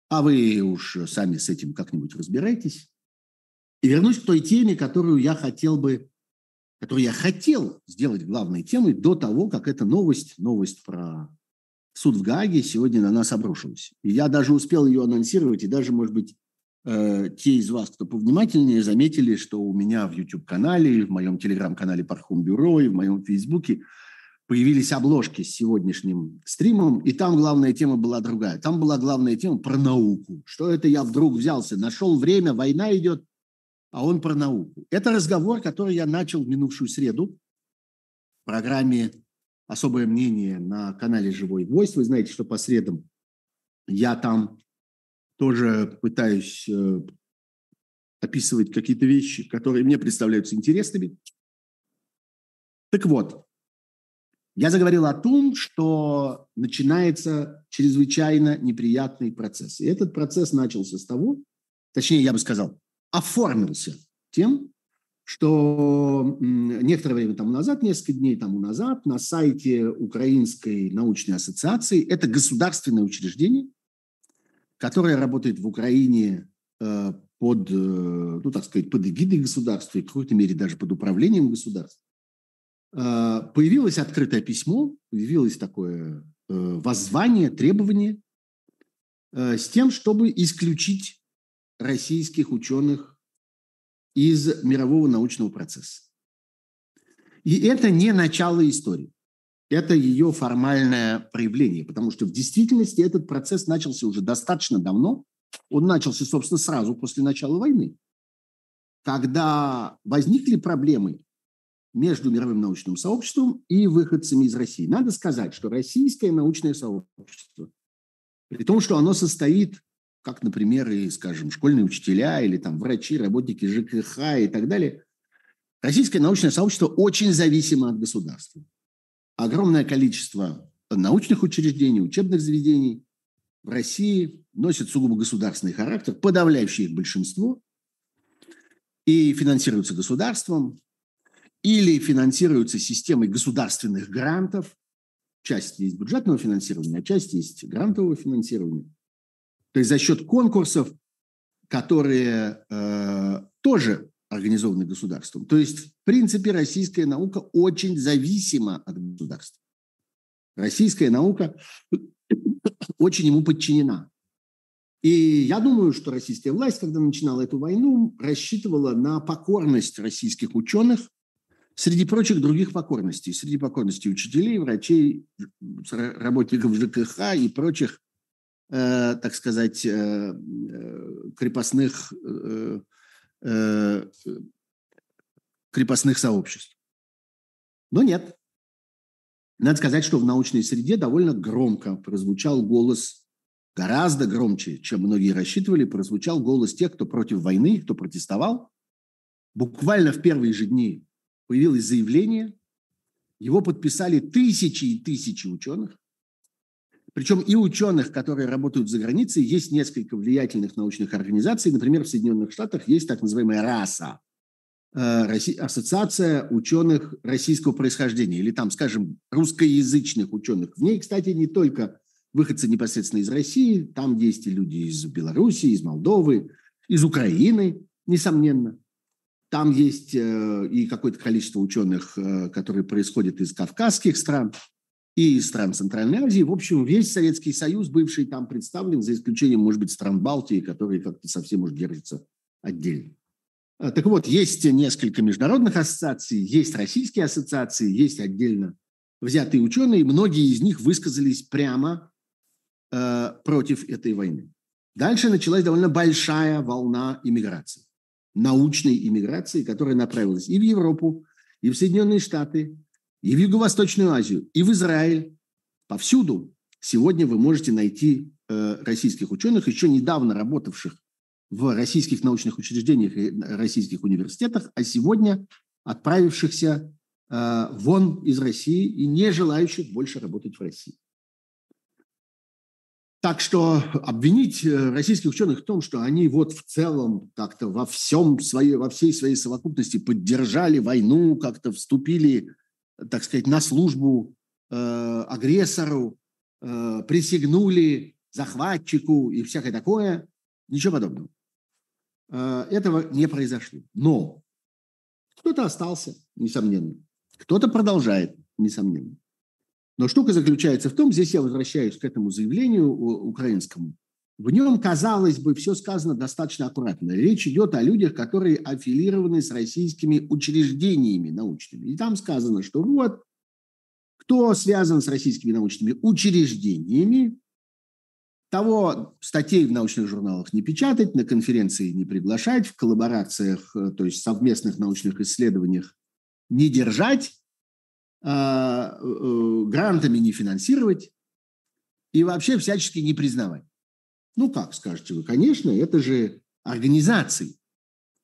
А вы уж сами с этим как-нибудь разбирайтесь. И вернусь к той теме, которую я хотел бы, которую я хотел сделать главной темой до того, как эта новость, новость про суд в Гааге сегодня на нас обрушилась. И я даже успел ее анонсировать, и даже, может быть, те из вас, кто повнимательнее, заметили, что у меня в YouTube-канале, в моем телеграм-канале Пархум Бюро и в моем Фейсбуке появились обложки с сегодняшним стримом, и там главная тема была другая. Там была главная тема про науку. Что это я вдруг взялся? Нашел время, война идет, а он про науку. Это разговор, который я начал в минувшую среду в программе «Особое мнение» на канале «Живой гвоздь». Вы знаете, что по средам я там тоже пытаюсь э, описывать какие-то вещи, которые мне представляются интересными. Так вот, я заговорил о том, что начинается чрезвычайно неприятный процесс. И этот процесс начался с того, точнее, я бы сказал, оформился тем, что некоторое время тому назад, несколько дней тому назад, на сайте Украинской научной ассоциации, это государственное учреждение, которое работает в Украине э, под, э, ну, так сказать, под эгидой государства и в какой-то мере даже под управлением государства, э, появилось открытое письмо, появилось такое воззвание, требование с тем, чтобы исключить российских ученых из мирового научного процесса. И это не начало истории. Это ее формальное проявление, потому что в действительности этот процесс начался уже достаточно давно. Он начался, собственно, сразу после начала войны, когда возникли проблемы между мировым научным сообществом и выходцами из России. Надо сказать, что российское научное сообщество, при том, что оно состоит как, например, и, скажем, школьные учителя или там врачи, работники ЖКХ и так далее. Российское научное сообщество очень зависимо от государства. Огромное количество научных учреждений, учебных заведений в России носит сугубо государственный характер, подавляющее их большинство, и финансируются государством, или финансируются системой государственных грантов. Часть есть бюджетного финансирования, а часть есть грантового финансирования. То есть за счет конкурсов, которые э, тоже организованы государством. То есть, в принципе, российская наука очень зависима от государства. Российская наука очень ему подчинена. И я думаю, что российская власть, когда начинала эту войну, рассчитывала на покорность российских ученых среди прочих других покорностей. Среди покорностей учителей, врачей, работников ЖКХ и прочих Э, так сказать, э, э, крепостных, крепостных сообществ. Но нет. Надо сказать, что в научной среде довольно громко прозвучал голос, гораздо громче, чем многие рассчитывали, прозвучал голос тех, кто против войны, кто протестовал. Буквально в первые же дни появилось заявление, его подписали тысячи и тысячи ученых, причем и ученых, которые работают за границей, есть несколько влиятельных научных организаций. Например, в Соединенных Штатах есть так называемая РАСА, э, Ассоциация ученых российского происхождения, или там, скажем, русскоязычных ученых. В ней, кстати, не только выходцы непосредственно из России, там есть и люди из Белоруссии, из Молдовы, из Украины, несомненно. Там есть э, и какое-то количество ученых, э, которые происходят из кавказских стран и стран Центральной Азии. В общем, весь Советский Союз, бывший там представлен, за исключением, может быть, стран Балтии, которые как-то совсем уж держатся отдельно. А, так вот, есть несколько международных ассоциаций, есть российские ассоциации, есть отдельно взятые ученые, многие из них высказались прямо э, против этой войны. Дальше началась довольно большая волна иммиграции, научной иммиграции, которая направилась и в Европу, и в Соединенные Штаты, и в Юго-Восточную Азию, и в Израиль. Повсюду сегодня вы можете найти э, российских ученых, еще недавно работавших в российских научных учреждениях и российских университетах, а сегодня отправившихся э, вон из России и не желающих больше работать в России. Так что обвинить э, российских ученых в том, что они вот в целом как-то во всем своей, во всей своей совокупности поддержали войну, как-то вступили так сказать, на службу э, агрессору, э, присягнули захватчику и всякое такое. Ничего подобного. Э, этого не произошло. Но кто-то остался, несомненно. Кто-то продолжает, несомненно. Но штука заключается в том, здесь я возвращаюсь к этому заявлению украинскому, в нем, казалось бы, все сказано достаточно аккуратно. Речь идет о людях, которые аффилированы с российскими учреждениями научными. И там сказано, что вот, кто связан с российскими научными учреждениями, того статей в научных журналах не печатать, на конференции не приглашать, в коллаборациях, э, то есть совместных научных исследованиях не держать, а, э, грантами не финансировать и вообще всячески не признавать. Ну как, скажете вы, конечно, это же организации.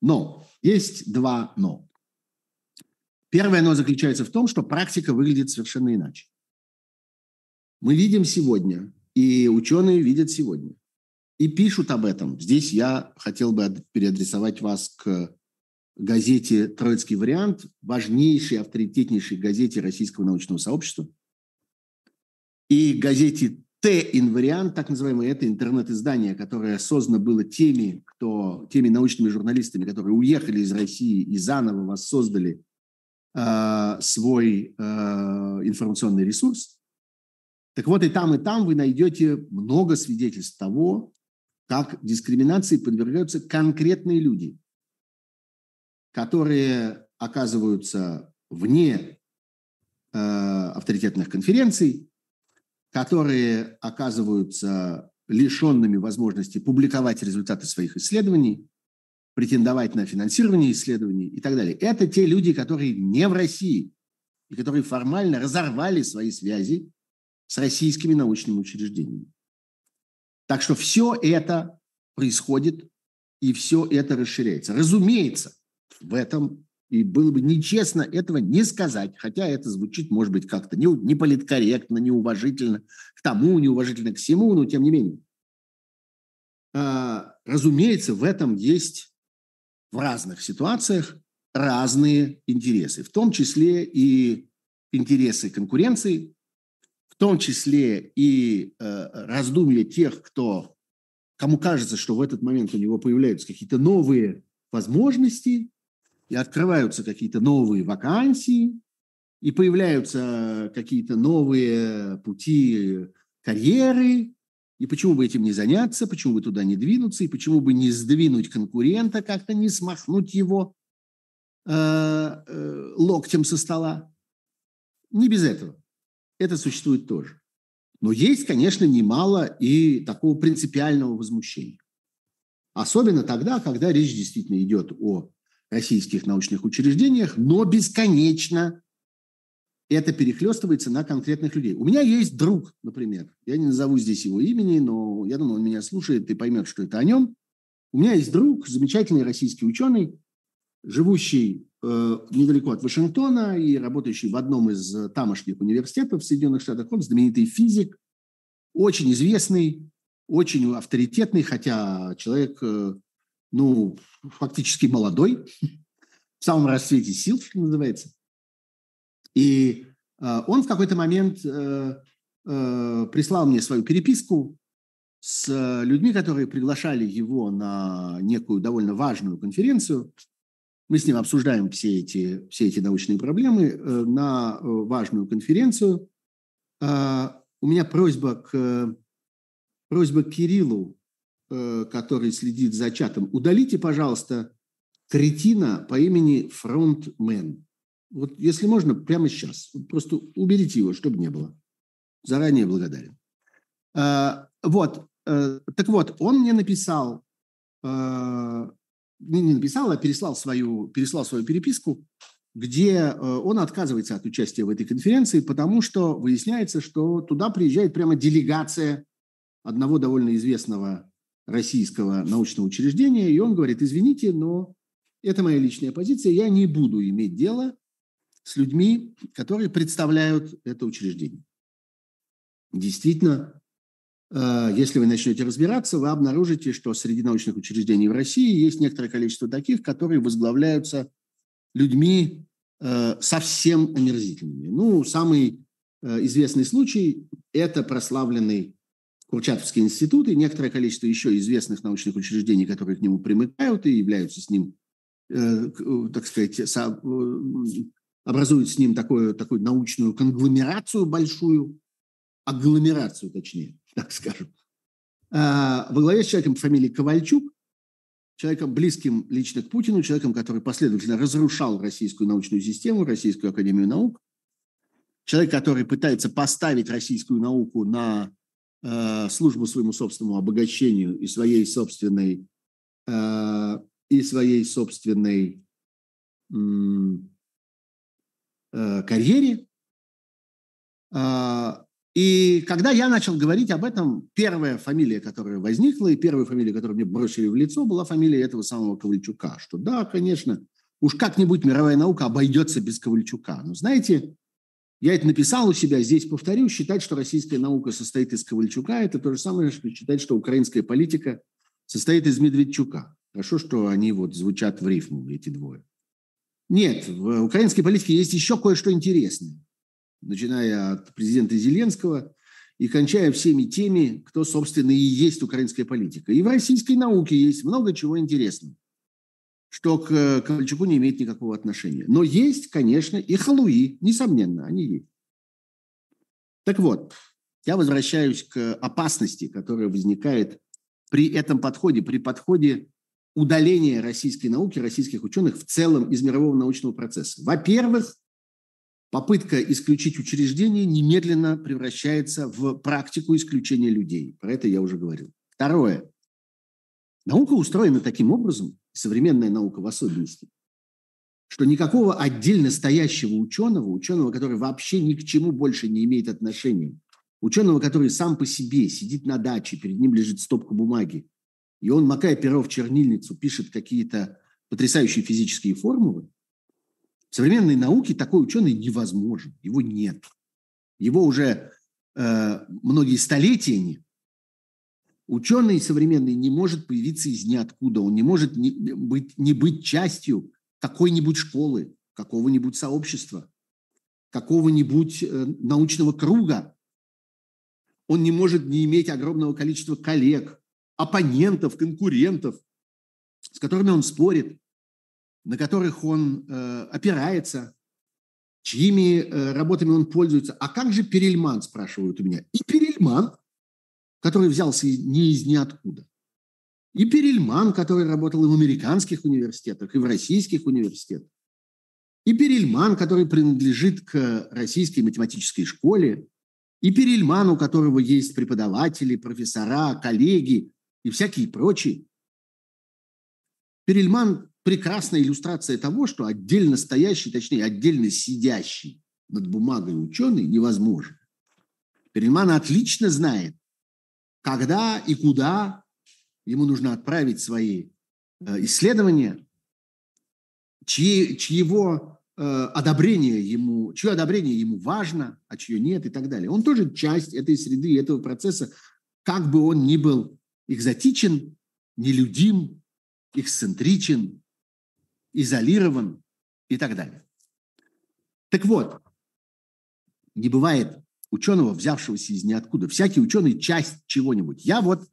Но есть два но. Первое оно заключается в том, что практика выглядит совершенно иначе. Мы видим сегодня, и ученые видят сегодня, и пишут об этом. Здесь я хотел бы переадресовать вас к газете «Троицкий вариант», важнейшей, авторитетнейшей газете российского научного сообщества, и газете Т-инвариант, так называемое, это интернет-издание, которое создано было теми, кто, теми научными журналистами, которые уехали из России и заново воссоздали э, свой э, информационный ресурс. Так вот, и там, и там вы найдете много свидетельств того, как дискриминации подвергаются конкретные люди, которые оказываются вне э, авторитетных конференций, которые оказываются лишенными возможности публиковать результаты своих исследований, претендовать на финансирование исследований и так далее. Это те люди, которые не в России и которые формально разорвали свои связи с российскими научными учреждениями. Так что все это происходит и все это расширяется. Разумеется, в этом и было бы нечестно этого не сказать, хотя это звучит, может быть, как-то не, не политкорректно, неуважительно к тому, неуважительно к всему, но тем не менее. А, разумеется, в этом есть в разных ситуациях разные интересы, в том числе и интересы конкуренции, в том числе и э, раздумья тех, кто, кому кажется, что в этот момент у него появляются какие-то новые возможности, и открываются какие-то новые вакансии, и появляются какие-то новые пути карьеры, и почему бы этим не заняться, почему бы туда не двинуться, и почему бы не сдвинуть конкурента, как-то не смахнуть его э, э, локтем со стола. Не без этого. Это существует тоже. Но есть, конечно, немало и такого принципиального возмущения. Особенно тогда, когда речь действительно идет о российских научных учреждениях, но бесконечно это перехлестывается на конкретных людей. У меня есть друг, например, я не назову здесь его имени, но я думаю, он меня слушает и поймет, что это о нем. У меня есть друг, замечательный российский ученый, живущий э, недалеко от Вашингтона и работающий в одном из тамошних университетов в Соединенных Штатах. Он знаменитый физик, очень известный, очень авторитетный, хотя человек э, ну, фактически молодой, в самом расцвете сил, что называется. И э, он в какой-то момент э, э, прислал мне свою переписку с людьми, которые приглашали его на некую довольно важную конференцию. Мы с ним обсуждаем все эти, все эти научные проблемы э, на э, важную конференцию. Э, у меня просьба к, просьба к Кириллу Э, который следит за чатом, удалите, пожалуйста, кретина по имени Фронтмен. Вот если можно, прямо сейчас. Просто уберите его, чтобы не было. Заранее благодарен. А, вот. Э, так вот, он мне написал, э, не написал, а переслал свою, переслал свою переписку, где он отказывается от участия в этой конференции, потому что выясняется, что туда приезжает прямо делегация одного довольно известного российского научного учреждения, и он говорит, извините, но это моя личная позиция, я не буду иметь дело с людьми, которые представляют это учреждение. Действительно, э, если вы начнете разбираться, вы обнаружите, что среди научных учреждений в России есть некоторое количество таких, которые возглавляются людьми э, совсем омерзительными. Ну, самый э, известный случай – это прославленный Курчатовский институт и некоторое количество еще известных научных учреждений, которые к нему примыкают и являются с ним, э, э так сказать, со, э, образуют с ним такую, такую научную конгломерацию большую, агломерацию точнее, так скажем. А, во главе с человеком фамилии Ковальчук, человеком близким лично к Путину, человеком, который последовательно разрушал российскую научную систему, Российскую академию наук, человек, который пытается поставить российскую науку на службу своему собственному обогащению и своей собственной э, и своей собственной э, карьере. И когда я начал говорить об этом, первая фамилия, которая возникла, и первая фамилия, которую мне бросили в лицо, была фамилия этого самого Ковальчука, что да, конечно, уж как-нибудь мировая наука обойдется без Ковальчука. Но знаете, я это написал у себя, здесь повторю, считать, что российская наука состоит из Ковальчука, это то же самое, что считать, что украинская политика состоит из Медведчука. Хорошо, что они вот звучат в рифму, эти двое. Нет, в украинской политике есть еще кое-что интересное. Начиная от президента Зеленского и кончая всеми теми, кто, собственно, и есть украинская политика. И в российской науке есть много чего интересного, что к Ковальчуку не имеет никакого отношения. Но есть, конечно, и халуи, несомненно, они есть. Так вот, я возвращаюсь к опасности, которая возникает при этом подходе, при подходе удаления российской науки, российских ученых в целом из мирового научного процесса. Во-первых, попытка исключить учреждение немедленно превращается в практику исключения людей. Про это я уже говорил. Второе. Наука устроена таким образом, современная наука в особенности, что никакого отдельно стоящего ученого, ученого, который вообще ни к чему больше не имеет отношения, ученого, который сам по себе сидит на даче, перед ним лежит стопка бумаги, и он, макая перо в чернильницу, пишет какие-то потрясающие физические формулы, в современной науке такой ученый невозможен, его нет. Его уже э, многие столетия нет. Ученый современный не может появиться из ниоткуда, он не может не быть, не быть частью какой-нибудь школы, какого-нибудь сообщества, какого-нибудь э, научного круга. Он не может не иметь огромного количества коллег, оппонентов, конкурентов, с которыми он спорит на которых он э, опирается, чьими э, работами он пользуется. А как же Перельман, спрашивают у меня. И Перельман, который взялся не из ниоткуда. И Перельман, который работал и в американских университетах, и в российских университетах. И Перельман, который принадлежит к российской математической школе. И Перельман, у которого есть преподаватели, профессора, коллеги и всякие прочие. Перельман прекрасная иллюстрация того, что отдельно стоящий, точнее, отдельно сидящий над бумагой ученый невозможен. Перельман отлично знает, когда и куда ему нужно отправить свои э, исследования, чьи, чьего э, одобрение ему, чье одобрение ему важно, а чье нет и так далее. Он тоже часть этой среды, этого процесса, как бы он ни был экзотичен, нелюдим, эксцентричен, изолирован и так далее. Так вот, не бывает ученого, взявшегося из ниоткуда. Всякий ученый – часть чего-нибудь. Я вот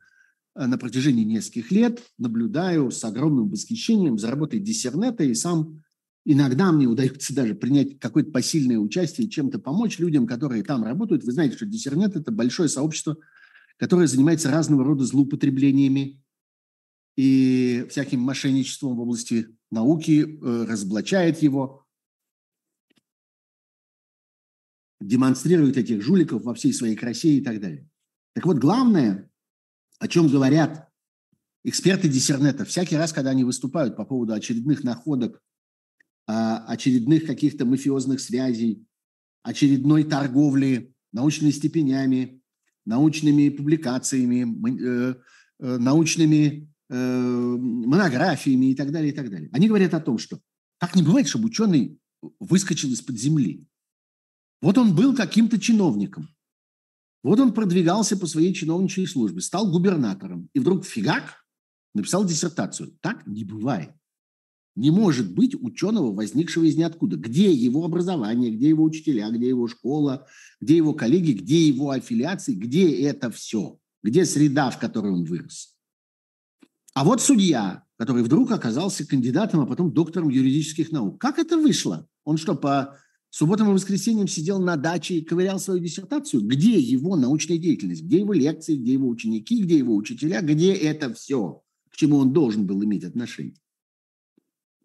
э, на протяжении нескольких лет наблюдаю с огромным восхищением за работой диссернета, и сам иногда мне удается даже принять какое-то посильное участие чем-то помочь людям, которые там работают. Вы знаете, что диссернет – это большое сообщество, которое занимается разного рода злоупотреблениями и всяким мошенничеством в области науки, э, разоблачает его, демонстрирует этих жуликов во всей своей красе и так далее. Так вот, главное, о чем говорят эксперты диссернета, всякий раз, когда они выступают по поводу очередных находок, а, очередных каких-то мафиозных связей, очередной торговли научными степенями, научными публикациями, э, э, научными Э, монографиями и так далее, и так далее. Они говорят о том, что так не бывает, чтобы ученый выскочил из-под земли. Вот он был каким-то чиновником. Вот он продвигался по своей чиновничьей службе, стал губернатором. И вдруг фигак написал диссертацию. Так не бывает. Не может быть ученого, возникшего из ниоткуда. Где его образование, где его учителя, где его школа, где его коллеги, где его аффилиации, где это все? Где среда, в которой он вырос? А вот судья, который вдруг оказался кандидатом, а потом доктором юридических наук. Как это вышло? Он что, по субботам и воскресеньям сидел на даче и ковырял свою диссертацию? Где его научная деятельность? Где его лекции? Где его ученики? Где его учителя? Где это все? К чему он должен был иметь отношение?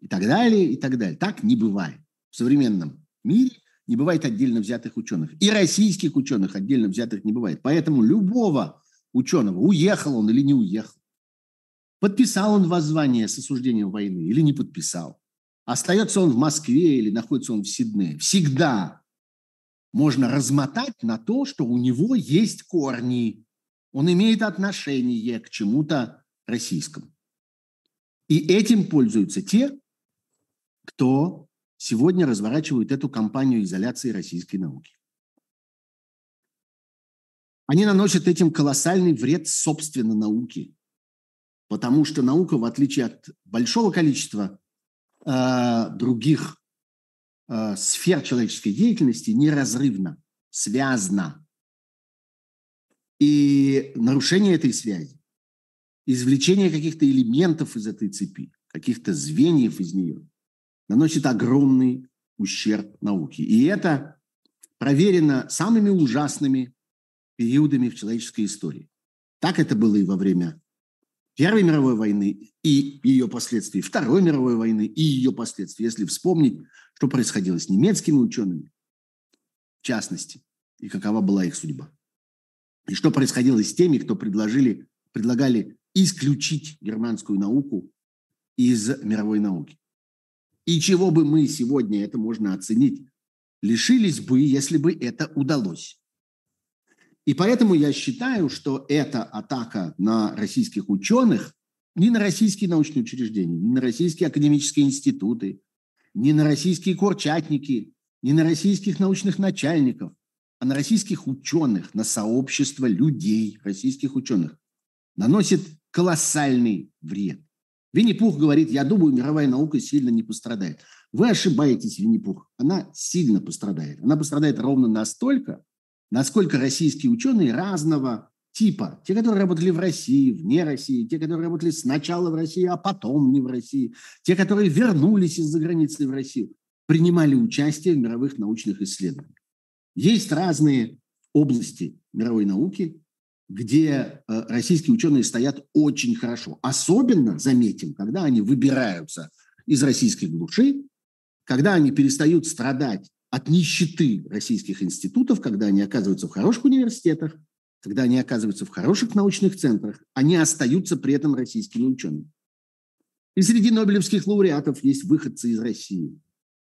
И так далее, и так далее. Так не бывает. В современном мире не бывает отдельно взятых ученых. И российских ученых отдельно взятых не бывает. Поэтому любого ученого, уехал он или не уехал, Подписал он воззвание с осуждением войны или не подписал? Остается он в Москве или находится он в Сиднее? Всегда можно размотать на то, что у него есть корни. Он имеет отношение к чему-то российскому. И этим пользуются те, кто сегодня разворачивает эту кампанию изоляции российской науки. Они наносят этим колоссальный вред собственно науке, потому что наука, в отличие от большого количества э, других э, сфер человеческой деятельности, неразрывно связана. И нарушение этой связи, извлечение каких-то элементов из этой цепи, каких-то звеньев из нее, наносит огромный ущерб науке. И это проверено самыми ужасными периодами в человеческой истории. Так это было и во время Первой мировой войны и ее последствий, Второй мировой войны и ее последствий. Если вспомнить, что происходило с немецкими учеными, в частности, и какова была их судьба. И что происходило с теми, кто предложили, предлагали исключить германскую науку из мировой науки. И чего бы мы сегодня, это можно оценить, лишились бы, если бы это удалось. И поэтому я считаю, что эта атака на российских ученых, не на российские научные учреждения, не на российские академические институты, не на российские курчатники, не на российских научных начальников, а на российских ученых, на сообщество людей, российских ученых, наносит колоссальный вред. Винни-Пух говорит, я думаю, мировая наука сильно не пострадает. Вы ошибаетесь, Винни-Пух. Она сильно пострадает. Она пострадает ровно настолько, насколько российские ученые разного типа, те, которые работали в России, вне России, те, которые работали сначала в России, а потом не в России, те, которые вернулись из-за границы в Россию, принимали участие в мировых научных исследованиях. Есть разные области мировой науки, где э, российские ученые стоят очень хорошо. Особенно, заметим, когда они выбираются из российской глуши, когда они перестают страдать от нищеты российских институтов, когда они оказываются в хороших университетах, когда они оказываются в хороших научных центрах, они остаются при этом российскими учеными. И среди нобелевских лауреатов есть выходцы из России.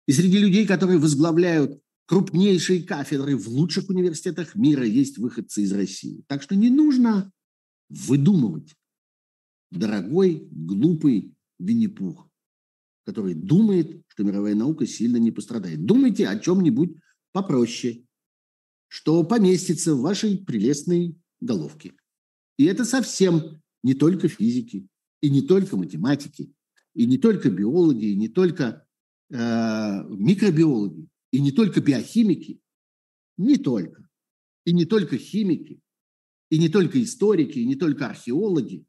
И среди людей, которые возглавляют крупнейшие кафедры в лучших университетах мира, есть выходцы из России. Так что не нужно выдумывать дорогой, глупый Винни-Пух который думает, что мировая наука сильно не пострадает. Думайте о чем-нибудь попроще, что поместится в вашей прелестной головке. И это совсем не только физики, и не только математики, и не только биологи, и не только э, микробиологи, и не только биохимики, не только, и не только химики, и не только историки, и не только археологи,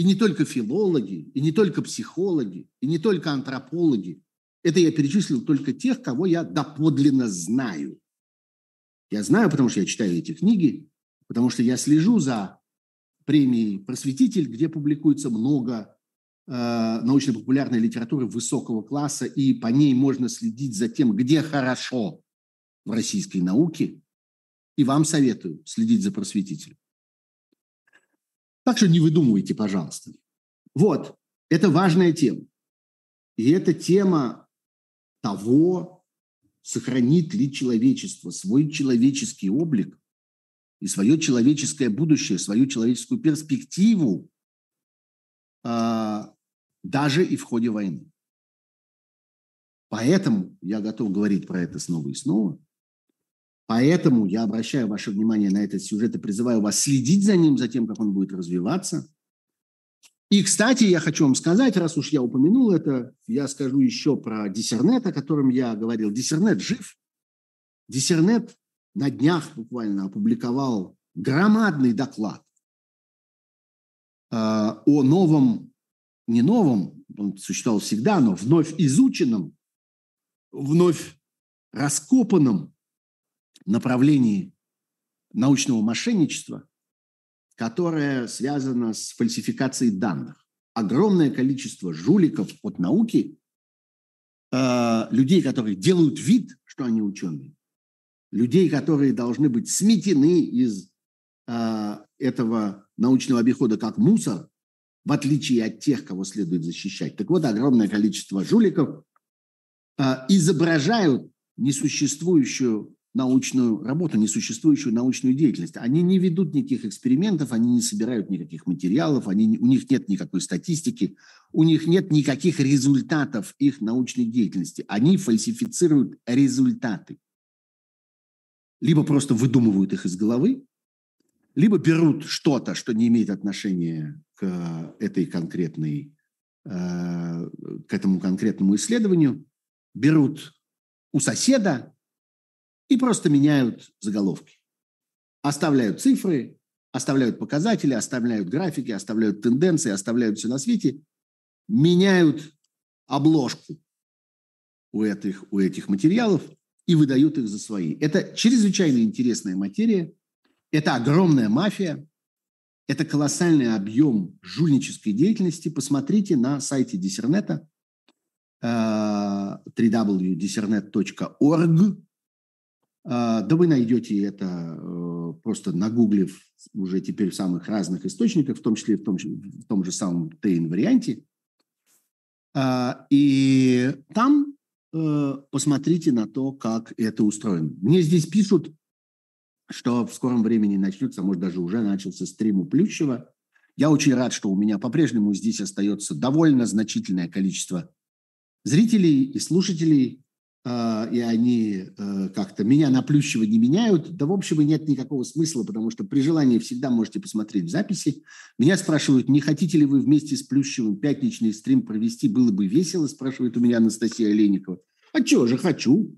и не только филологи, и не только психологи, и не только антропологи. Это я перечислил только тех, кого я доподлинно знаю. Я знаю, потому что я читаю эти книги, потому что я слежу за премией «Просветитель», где публикуется много э, научно-популярной литературы высокого класса, и по ней можно следить за тем, где хорошо в российской науке. И вам советую следить за «Просветителем». Так что не выдумывайте, пожалуйста. Вот, это важная тема. И это тема того, сохранит ли человечество свой человеческий облик и свое человеческое будущее, свою человеческую перспективу а, даже и в ходе войны. Поэтому я готов говорить про это снова и снова. Поэтому я обращаю ваше внимание на этот сюжет и призываю вас следить за ним, за тем, как он будет развиваться. И, кстати, я хочу вам сказать, раз уж я упомянул это, я скажу еще про Диссернет, о котором я говорил. Диссернет жив. Диссернет на днях буквально опубликовал громадный доклад э, о новом, не новом, он существовал всегда, но вновь изученном, вновь раскопанном направлении научного мошенничества, которое связано с фальсификацией данных. Огромное количество жуликов от науки, э, людей, которые делают вид, что они ученые, людей, которые должны быть сметены из э, этого научного обихода как мусор, в отличие от тех, кого следует защищать. Так вот, огромное количество жуликов э, изображают несуществующую научную работу, несуществующую научную деятельность. Они не ведут никаких экспериментов, они не собирают никаких материалов, они, у них нет никакой статистики, у них нет никаких результатов их научной деятельности. Они фальсифицируют результаты. Либо просто выдумывают их из головы, либо берут что-то, что не имеет отношения к этой конкретной, э, к этому конкретному исследованию, берут у соседа и просто меняют заголовки. Оставляют цифры, оставляют показатели, оставляют графики, оставляют тенденции, оставляют все на свете, меняют обложку у этих, у этих материалов и выдают их за свои. Это чрезвычайно интересная материя, это огромная мафия, это колоссальный объем жульнической деятельности. Посмотрите на сайте Диссернета э, www.dissernet.org да вы найдете это э, просто нагуглив уже теперь в самых разных источниках, в том числе в том, в том же самом Тейн-варианте. А, и там э, посмотрите на то, как это устроено. Мне здесь пишут, что в скором времени начнется, может, даже уже начался стрим у Плющева. Я очень рад, что у меня по-прежнему здесь остается довольно значительное количество зрителей и слушателей. А, и они э, как-то меня на Плющева не меняют, да, в общем, и нет никакого смысла, потому что при желании всегда можете посмотреть в записи. Меня спрашивают, не хотите ли вы вместе с Плющевым пятничный стрим провести, было бы весело, спрашивает у меня Анастасия Олейникова. А чего же, хочу.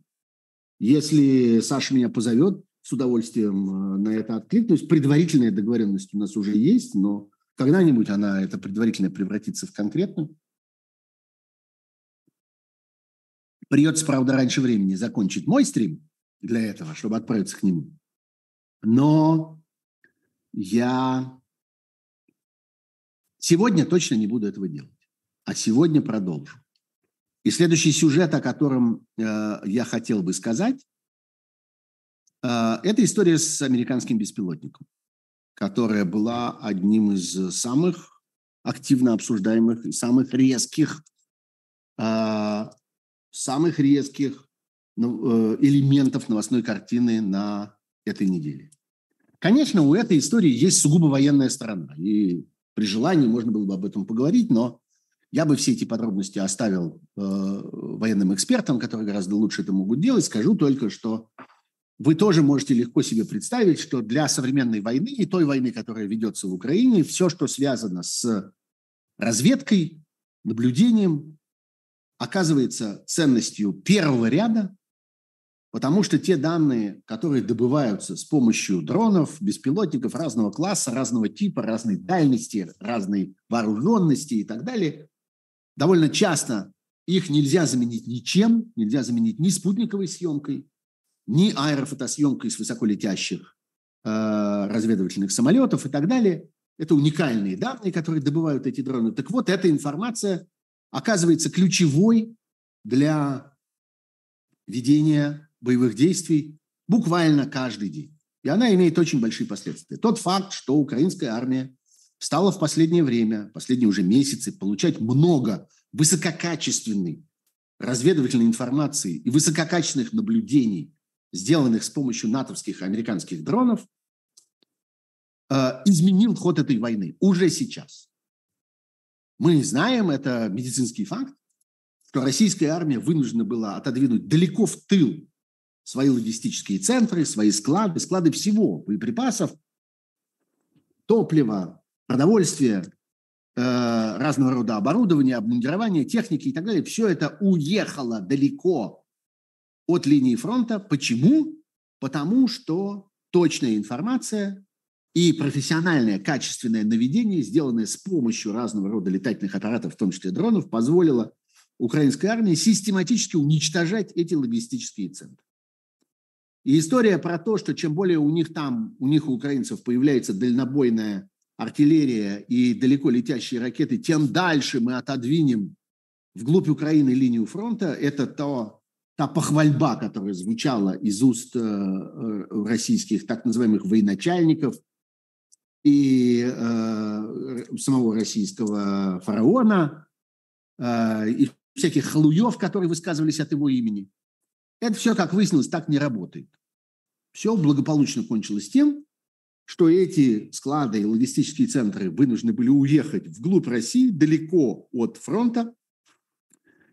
Если Саша меня позовет, с удовольствием э, на это откликнусь. Предварительная договоренность у нас уже есть, но когда-нибудь она, это предварительная, превратится в конкретную. Придется, правда, раньше времени закончить мой стрим для этого, чтобы отправиться к нему. Но я сегодня точно не буду этого делать. А сегодня продолжу. И следующий сюжет, о котором э, я хотел бы сказать, э, это история с американским беспилотником, которая была одним из самых активно обсуждаемых и самых резких э, самых резких ну, э, элементов новостной картины на этой неделе. Конечно, у этой истории есть сугубо военная сторона, и при желании можно было бы об этом поговорить, но я бы все эти подробности оставил э, военным экспертам, которые гораздо лучше это могут делать. Скажу только, что вы тоже можете легко себе представить, что для современной войны и той войны, которая ведется в Украине, все, что связано с разведкой, наблюдением, оказывается ценностью первого ряда, потому что те данные, которые добываются с помощью дронов, беспилотников разного класса, разного типа, разной дальности, разной вооруженности и так далее, довольно часто их нельзя заменить ничем, нельзя заменить ни спутниковой съемкой, ни аэрофотосъемкой с высоколетящих э, разведывательных самолетов и так далее. Это уникальные данные, которые добывают эти дроны. Так вот, эта информация оказывается ключевой для ведения боевых действий буквально каждый день. И она имеет очень большие последствия. Тот факт, что украинская армия стала в последнее время, последние уже месяцы, получать много высококачественной разведывательной информации и высококачественных наблюдений, сделанных с помощью натовских и американских дронов, э, изменил ход этой войны уже сейчас. Мы знаем, это медицинский факт, что российская армия вынуждена была отодвинуть далеко в тыл свои логистические центры, свои склады, склады всего, боеприпасов, топлива, продовольствия, э, разного рода оборудования, обмундирования, техники и так далее. Все это уехало далеко от линии фронта. Почему? Потому что точная информация и профессиональное качественное наведение, сделанное с помощью разного рода летательных аппаратов, в том числе дронов, позволило украинской армии систематически уничтожать эти логистические центры. И история про то, что чем более у них там, у них, у украинцев, появляется дальнобойная артиллерия и далеко летящие ракеты, тем дальше мы отодвинем вглубь Украины линию фронта, это то, та похвальба, которая звучала из уст э, э, российских так называемых военачальников – и э, самого российского фараона, э, и всяких халуев, которые высказывались от его имени. Это все, как выяснилось, так не работает. Все благополучно кончилось тем, что эти склады и логистические центры вынуждены были уехать вглубь России, далеко от фронта,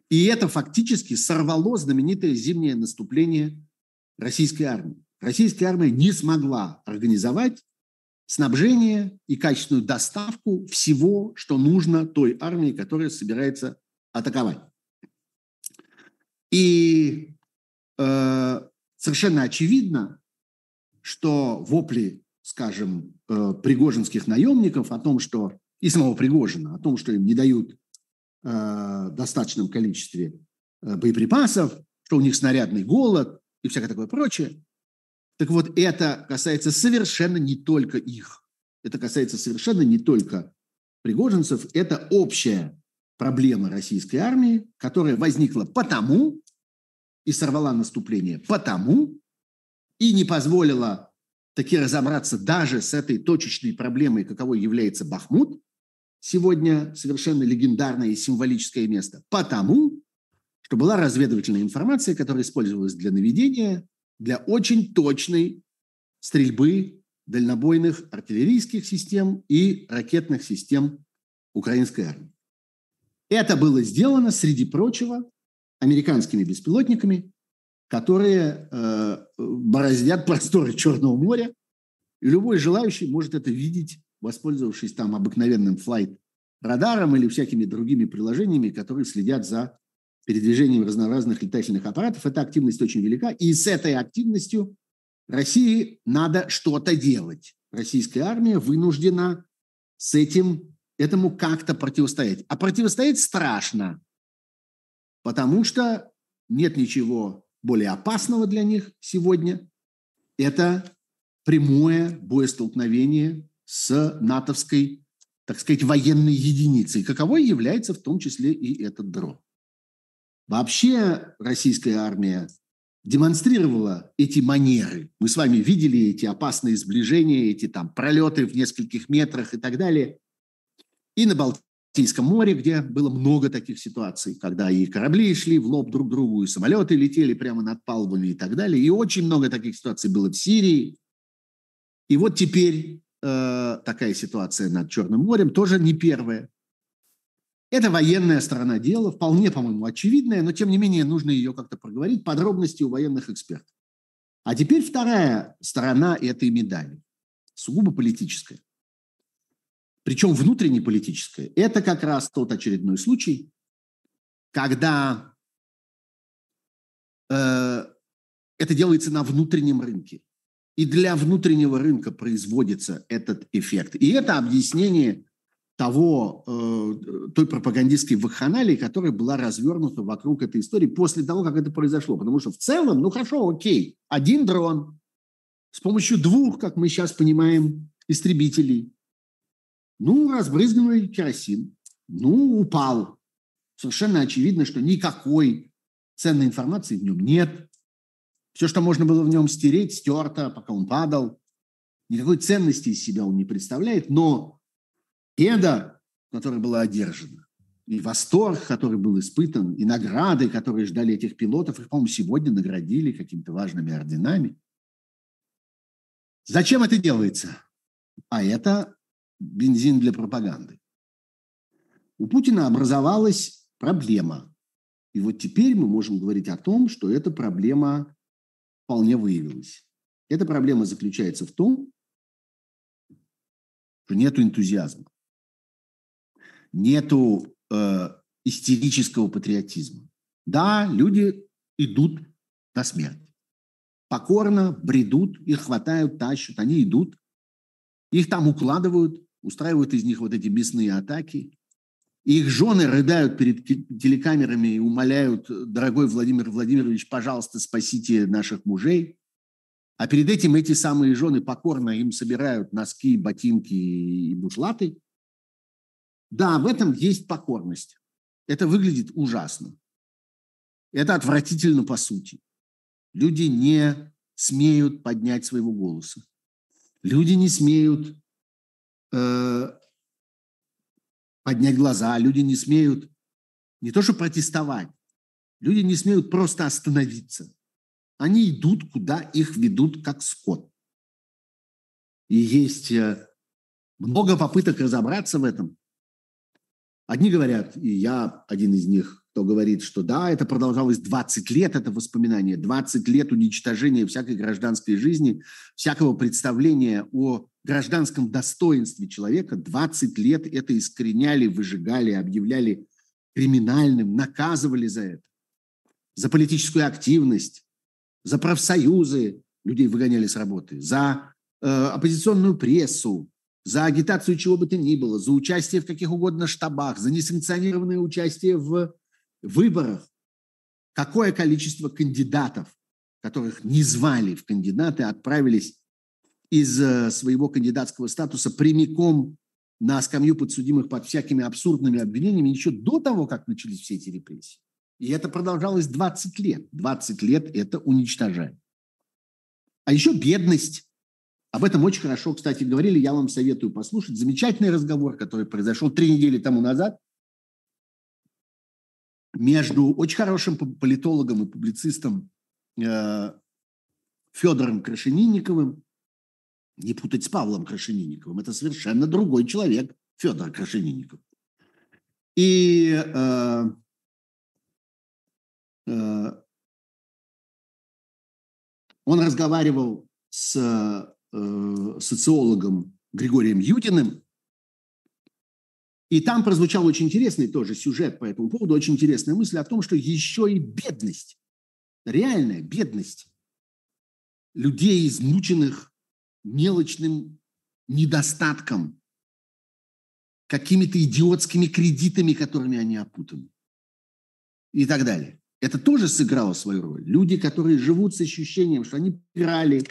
и это фактически сорвало знаменитое зимнее наступление российской армии. Российская армия не смогла организовать снабжение и качественную доставку всего, что нужно той армии, которая собирается атаковать. И э, совершенно очевидно, что вопли, скажем, э, пригожинских наемников о том, что и самого Пригожина, о том, что им не дают э, достаточном количестве э, боеприпасов, что у них снарядный голод и всякое такое прочее. Так вот, это касается совершенно не только их. Это касается совершенно не только пригожинцев. Это общая проблема российской армии, которая возникла потому и сорвала наступление потому и не позволила таки разобраться даже с этой точечной проблемой, каковой является Бахмут, сегодня совершенно легендарное и символическое место, потому что была разведывательная информация, которая использовалась для наведения, для очень точной стрельбы дальнобойных артиллерийских систем и ракетных систем украинской армии. Это было сделано, среди прочего, американскими беспилотниками, которые э, бороздят просторы Черного моря. И любой желающий может это видеть, воспользовавшись там обыкновенным флайт-радаром или всякими другими приложениями, которые следят за передвижением разнообразных летательных аппаратов. Эта активность очень велика. И с этой активностью России надо что-то делать. Российская армия вынуждена с этим этому как-то противостоять. А противостоять страшно, потому что нет ничего более опасного для них сегодня. Это прямое боестолкновение с натовской, так сказать, военной единицей, каковой является в том числе и этот дрон. Вообще российская армия демонстрировала эти манеры. Мы с вами видели эти опасные сближения, эти там пролеты в нескольких метрах и так далее и на Балтийском море, где было много таких ситуаций, когда и корабли шли в лоб друг другу, и самолеты летели прямо над палубами и так далее. И очень много таких ситуаций было в Сирии. И вот теперь э, такая ситуация над Черным морем тоже не первая. Это военная сторона дела, вполне, по-моему, очевидная, но тем не менее нужно ее как-то проговорить, подробности у военных экспертов. А теперь вторая сторона этой медали, сугубо политическая причем внутренне политическое, это как раз тот очередной случай, когда э, это делается на внутреннем рынке. И для внутреннего рынка производится этот эффект. И это объяснение того, э, той пропагандистской вакханалии, которая была развернута вокруг этой истории после того, как это произошло. Потому что в целом, ну хорошо, окей, один дрон с помощью двух, как мы сейчас понимаем, истребителей ну, разбрызганный керосин. Ну, упал. Совершенно очевидно, что никакой ценной информации в нем нет. Все, что можно было в нем стереть, стерто, пока он падал. Никакой ценности из себя он не представляет, но победа, которая была одержана, и восторг, который был испытан, и награды, которые ждали этих пилотов, их, по-моему, сегодня наградили какими-то важными орденами. Зачем это делается? А это бензин для пропаганды. У Путина образовалась проблема. И вот теперь мы можем говорить о том, что эта проблема вполне выявилась. Эта проблема заключается в том, что нет энтузиазма, нету э, истерического патриотизма. Да, люди идут на смерть. Покорно бредут, их хватают, тащат, они идут. Их там укладывают устраивают из них вот эти мясные атаки. Их жены рыдают перед телекамерами и умоляют, дорогой Владимир Владимирович, пожалуйста, спасите наших мужей. А перед этим эти самые жены покорно им собирают носки, ботинки и бушлаты. Да, в этом есть покорность. Это выглядит ужасно. Это отвратительно по сути. Люди не смеют поднять своего голоса. Люди не смеют э, поднять глаза, люди не смеют не то что протестовать, люди не смеют просто остановиться. Они идут, куда их ведут, как скот. И есть э, много попыток разобраться в этом. Одни говорят, и я один из них, кто говорит, что да, это продолжалось 20 лет, это воспоминание, 20 лет уничтожения всякой гражданской жизни, всякого представления о гражданском достоинстве человека, 20 лет это искореняли, выжигали, объявляли криминальным, наказывали за это, за политическую активность, за профсоюзы, людей выгоняли с работы, за э, оппозиционную прессу, за агитацию чего бы то ни было, за участие в каких угодно штабах, за несанкционированное участие в выборах. Какое количество кандидатов, которых не звали в кандидаты, отправились из э, своего кандидатского статуса прямиком на скамью подсудимых под всякими абсурдными обвинениями еще до того, как начались все эти репрессии. И это продолжалось 20 лет. 20 лет это уничтожает. А еще бедность. Об этом очень хорошо, кстати, говорили. Я вам советую послушать. Замечательный разговор, который произошел три недели тому назад между очень хорошим политологом и публицистом э, Федором Крашенинниковым не путать с Павлом Крашенинниковым. Это совершенно другой человек, Федор Крашенинников. И э, э, он разговаривал с э, социологом Григорием Юдиным, и там прозвучал очень интересный тоже сюжет по этому поводу, очень интересная мысль о том, что еще и бедность, реальная бедность людей, измученных мелочным недостатком, какими-то идиотскими кредитами, которыми они опутаны и так далее. Это тоже сыграло свою роль. Люди, которые живут с ощущением, что они пирали,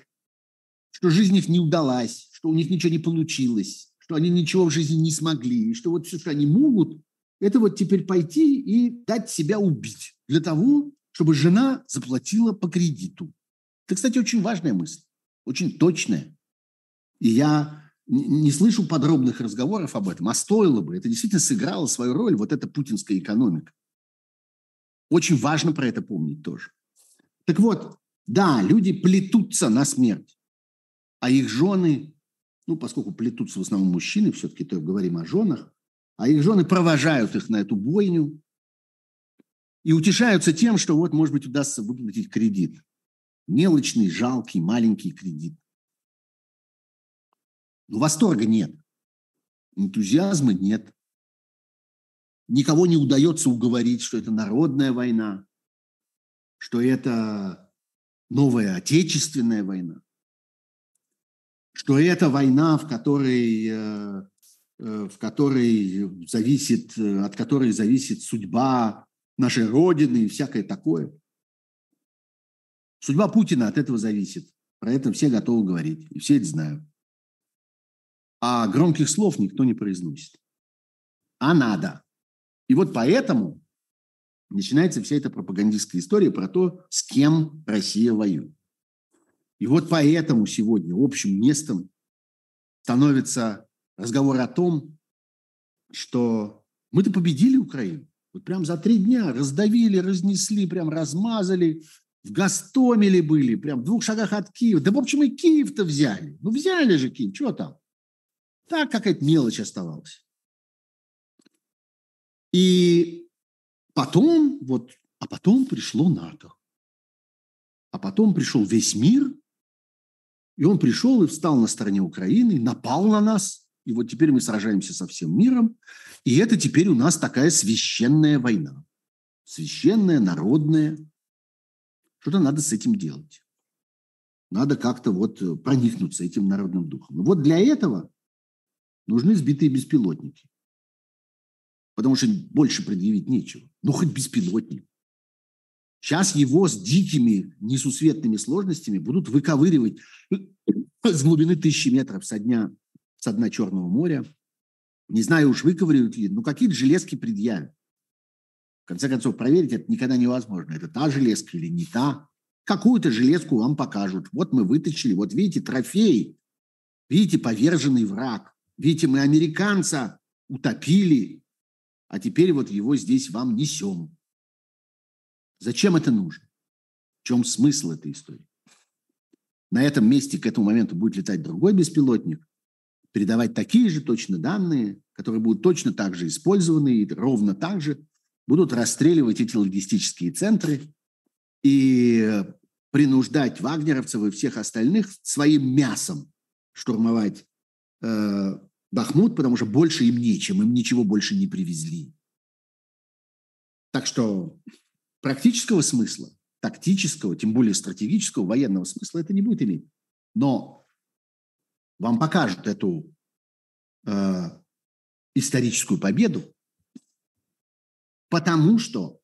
что жизнь их не удалась, что у них ничего не получилось, что они ничего в жизни не смогли, и что вот все, что они могут, это вот теперь пойти и дать себя убить для того, чтобы жена заплатила по кредиту. Это, кстати, очень важная мысль, очень точная. И я не слышу подробных разговоров об этом, а стоило бы. Это действительно сыграло свою роль, вот эта путинская экономика. Очень важно про это помнить тоже. Так вот, да, люди плетутся на смерть, а их жены, ну, поскольку плетутся в основном мужчины, все-таки то говорим о женах, а их жены провожают их на эту бойню и утешаются тем, что вот, может быть, удастся выплатить кредит. Мелочный, жалкий, маленький кредит. Но восторга нет, энтузиазма нет. Никого не удается уговорить, что это народная война, что это новая отечественная война, что это война, в которой, э, э, в которой зависит, от которой зависит судьба нашей Родины и всякое такое. Судьба Путина от этого зависит. Про это все готовы говорить, и все это знают. А громких слов никто не произносит. А надо. И вот поэтому начинается вся эта пропагандистская история про то, с кем Россия воюет. И вот поэтому сегодня общим местом становится разговор о том, что мы-то победили Украину. Вот прям за три дня раздавили, разнесли, прям размазали. В Гастомеле были, прям в двух шагах от Киева. Да, в общем, и Киев-то взяли. Ну, взяли же Киев, что там? Так какая-то мелочь оставалась. И потом, вот, а потом пришло НАТО. А потом пришел весь мир, и он пришел и встал на стороне Украины, напал на нас, и вот теперь мы сражаемся со всем миром, и это теперь у нас такая священная война. Священная, народная. Что-то надо с этим делать. Надо как-то вот проникнуться этим народным духом. И вот для этого нужны сбитые беспилотники. Потому что больше предъявить нечего. Ну, хоть беспилотник. Сейчас его с дикими несусветными сложностями будут выковыривать с глубины тысячи метров со дня, со дна Черного моря. Не знаю уж, выковыривают ли, но какие-то железки предъявят. В конце концов, проверить это никогда невозможно. Это та железка или не та. Какую-то железку вам покажут. Вот мы вытащили, вот видите, трофей. Видите, поверженный враг. Видите, мы американца утопили, а теперь вот его здесь вам несем. Зачем это нужно? чем смысл этой истории? На этом месте к этому моменту будет летать другой беспилотник, передавать такие же точно данные, которые будут точно так же использованы и ровно так же будут расстреливать эти логистические центры и принуждать вагнеровцев и всех остальных своим мясом штурмовать э, Бахмут, потому что больше им нечем, им ничего больше не привезли. Так что практического смысла, тактического, тем более стратегического, военного смысла это не будет иметь. Но вам покажут эту э, историческую победу, потому что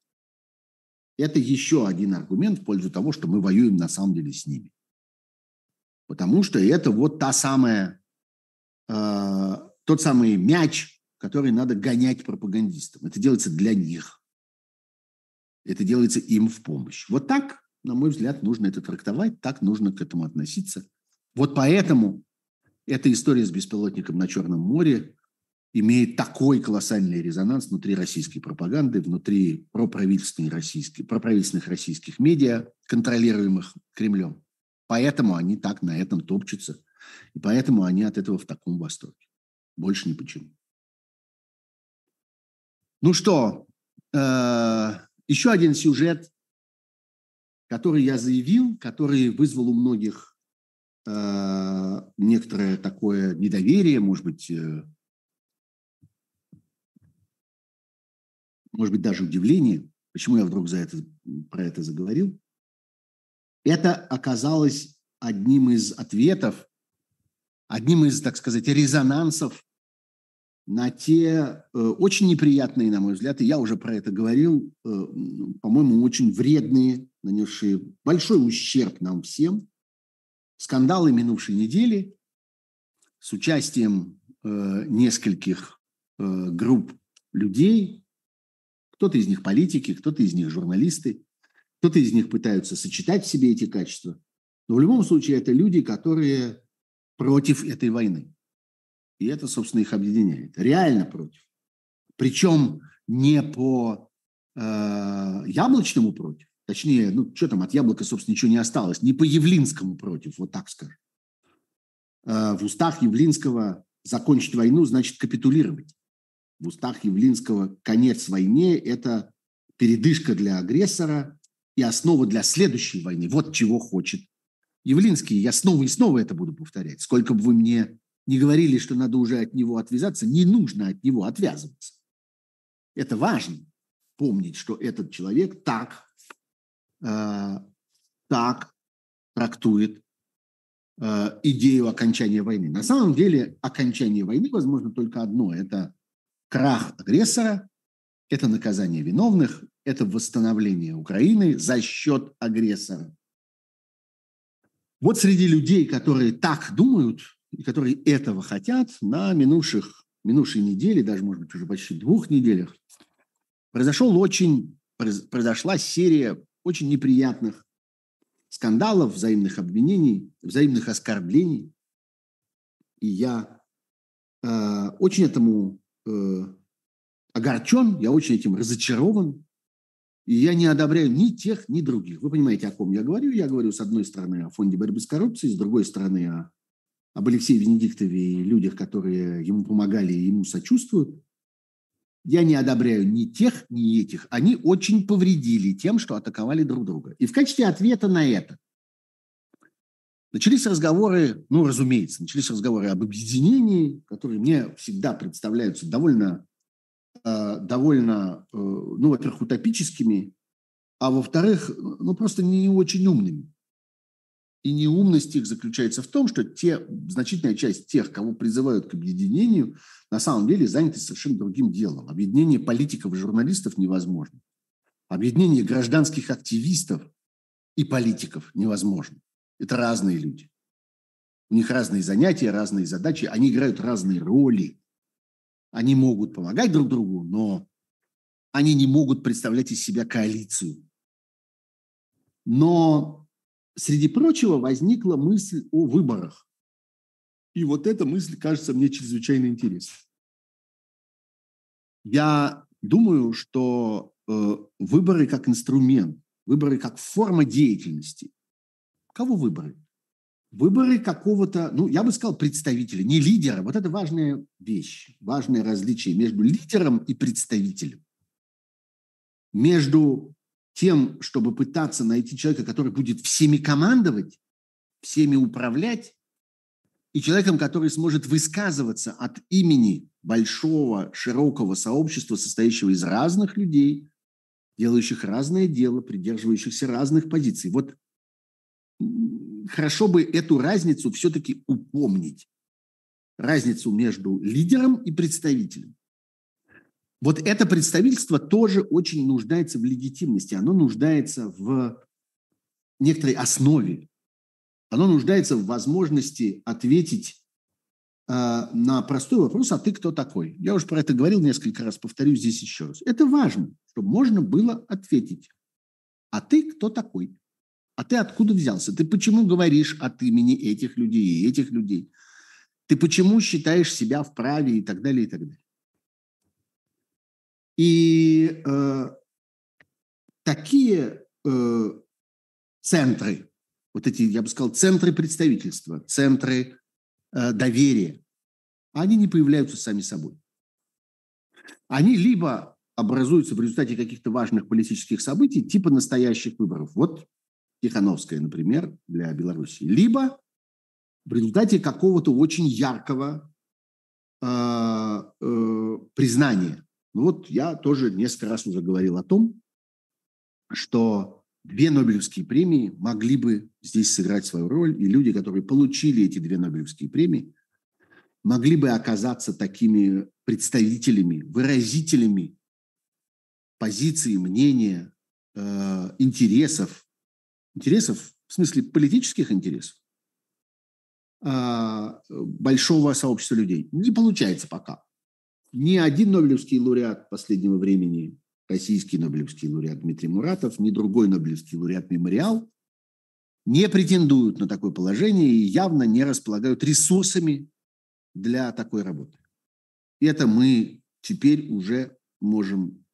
это еще один аргумент в пользу того, что мы воюем на самом деле с ними. Потому что это вот та самая, э, тот самый мяч, который надо гонять пропагандистам. Это делается для них. Это делается им в помощь. Вот так, на мой взгляд, нужно это трактовать, так нужно к этому относиться. Вот поэтому эта история с беспилотником на Черном море имеет такой колоссальный резонанс внутри российской пропаганды, внутри проправительственных российских, проправительственных российских медиа, контролируемых Кремлем. Поэтому они так на этом топчутся. И поэтому они от этого в таком восторге. Больше ни почему. Ну что, э, еще один сюжет, который я заявил, который вызвал у многих э, некоторое такое недоверие, может быть, э, может быть, даже удивление, почему я вдруг за это, про это заговорил, это оказалось одним из ответов, одним из, так сказать, резонансов на те э, очень неприятные, на мой взгляд, и я уже про это говорил, э, по-моему, очень вредные, нанесшие большой ущерб нам всем, скандалы минувшей недели с участием э, нескольких э, групп людей, кто-то из них политики, кто-то из них журналисты, кто-то из них пытаются сочетать в себе эти качества. Но в любом случае это люди, которые против этой войны. И это, собственно, их объединяет. Реально против. Причем не по э, яблочному против, точнее, ну что там, от яблока, собственно, ничего не осталось, не по Явлинскому против, вот так скажем. Э, в устах Явлинского закончить войну значит капитулировать в устах Явлинского конец войне – это передышка для агрессора и основа для следующей войны. Вот чего хочет Явлинский. Я снова и снова это буду повторять. Сколько бы вы мне не говорили, что надо уже от него отвязаться, не нужно от него отвязываться. Это важно помнить, что этот человек так, э, так трактует э, идею окончания войны. На самом деле окончание войны возможно только одно – это крах агрессора, это наказание виновных, это восстановление Украины за счет агрессора. Вот среди людей, которые так думают которые этого хотят, на минувших, минувшей неделе, даже, может быть, уже почти двух неделях, произошел очень, произошла серия очень неприятных скандалов, взаимных обвинений, взаимных оскорблений. И я э, очень этому э, огорчен, я очень этим разочарован. И я не одобряю ни тех, ни других. Вы понимаете, о ком я говорю? Я говорю, с одной стороны, о фонде борьбы с коррупцией, с другой стороны, о, об Алексее Венедиктове и людях, которые ему помогали и ему сочувствуют. Я не одобряю ни тех, ни этих. Они очень повредили тем, что атаковали друг друга. И в качестве ответа на это Начались разговоры, ну, разумеется, начались разговоры об объединении, которые мне всегда представляются довольно, э, довольно, э, ну, во-первых, утопическими, а во-вторых, ну, просто не очень умными. И неумность их заключается в том, что те, значительная часть тех, кого призывают к объединению, на самом деле заняты совершенно другим делом. Объединение политиков и журналистов невозможно. Объединение гражданских активистов и политиков невозможно. Это разные люди. У них разные занятия, разные задачи, они играют разные роли. Они могут помогать друг другу, но они не могут представлять из себя коалицию. Но, среди прочего, возникла мысль о выборах. И вот эта мысль кажется мне чрезвычайно интересной. Я думаю, что э, выборы как инструмент Выборы как форма деятельности. Кого выборы? Выборы какого-то, ну, я бы сказал, представителя, не лидера. Вот это важная вещь, важное различие между лидером и представителем. Между тем, чтобы пытаться найти человека, который будет всеми командовать, всеми управлять, и человеком, который сможет высказываться от имени большого, широкого сообщества, состоящего из разных людей, делающих разное дело, придерживающихся разных позиций. Вот хорошо бы эту разницу все-таки упомнить. Разницу между лидером и представителем. Вот это представительство тоже очень нуждается в легитимности. Оно нуждается в некоторой основе. Оно нуждается в возможности ответить э, на простой вопрос, а ты кто такой? Я уже про это говорил несколько раз, повторю здесь еще раз. Это важно, чтобы можно было ответить. А ты кто такой? А ты откуда взялся? Ты почему говоришь от имени этих людей и этих людей? Ты почему считаешь себя вправе и так далее, и так далее? И э, такие э, центры, вот эти, я бы сказал, центры представительства, центры э, доверия, они не появляются сами собой. Они либо образуются в результате каких-то важных политических событий, типа настоящих выборов. Вот Тихановская, например, для Беларуси. Либо в результате какого-то очень яркого э, э, признания. Ну вот я тоже несколько раз уже говорил о том, что две Нобелевские премии могли бы здесь сыграть свою роль, и люди, которые получили эти две Нобелевские премии, могли бы оказаться такими представителями, выразителями позиции, мнения, э, интересов, интересов в смысле политических интересов э, большого сообщества людей. Не получается пока. Ни один Нобелевский лауреат последнего времени российский Нобелевский лауреат Дмитрий Муратов, ни другой Нобелевский лауреат Мемориал не претендуют на такое положение и явно не располагают ресурсами для такой работы. Это мы теперь уже можем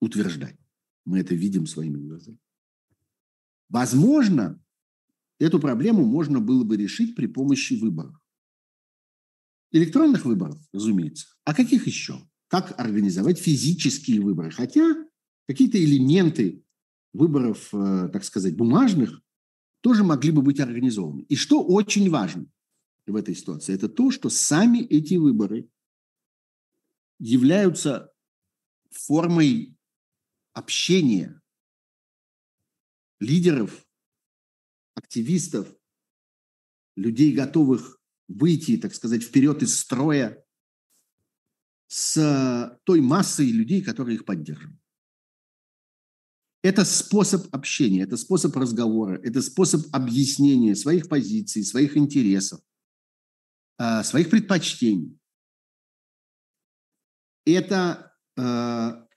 утверждать. Мы это видим своими глазами. Возможно, эту проблему можно было бы решить при помощи выборов. Электронных выборов, разумеется. А каких еще? как организовать физические выборы. Хотя какие-то элементы выборов, э, так сказать, бумажных тоже могли бы быть организованы. И что очень важно в этой ситуации, это то, что сами эти выборы являются формой общения лидеров, активистов, людей, готовых выйти, так сказать, вперед из строя с той массой людей, которые их поддерживают. Это способ общения, это способ разговора, это способ объяснения своих позиций, своих интересов, а, своих предпочтений. Это а,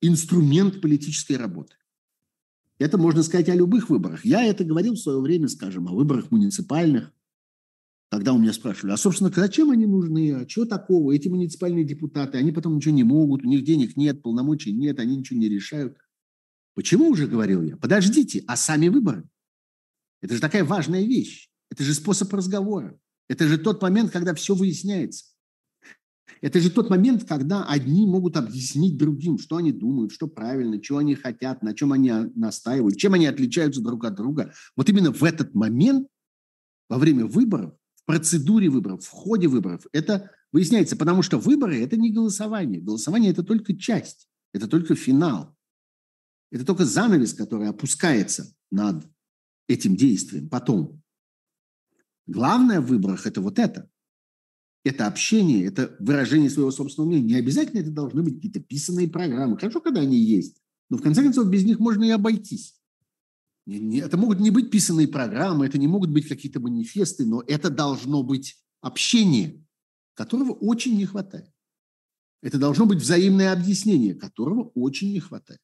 инструмент политической работы. Это можно сказать о любых выборах. Я это говорил в свое время, скажем, о выборах муниципальных, когда у меня спрашивали, а, собственно, зачем они нужны, а что такого, эти муниципальные депутаты, они потом ничего не могут, у них денег нет, полномочий нет, они ничего не решают. Почему уже говорил я? Подождите, а сами выборы? Это же такая важная вещь. Это же способ разговора. Это же тот момент, когда все выясняется. Это же тот момент, когда одни могут объяснить другим, что они думают, что правильно, что они хотят, на чем они настаивают, чем они отличаются друг от друга. Вот именно в этот момент, во время выборов, процедуре выборов, в ходе выборов. Это выясняется, потому что выборы – это не голосование. Голосование – это только часть, это только финал. Это только занавес, который опускается над этим действием потом. Главное в выборах – это вот это. Это общение, это выражение своего собственного мнения. Не обязательно это должны быть какие-то писанные программы. Хорошо, когда они есть. Но в конце концов без них можно и обойтись. Это могут не быть писанные программы, это не могут быть какие-то манифесты, но это должно быть общение, которого очень не хватает. Это должно быть взаимное объяснение, которого очень не хватает.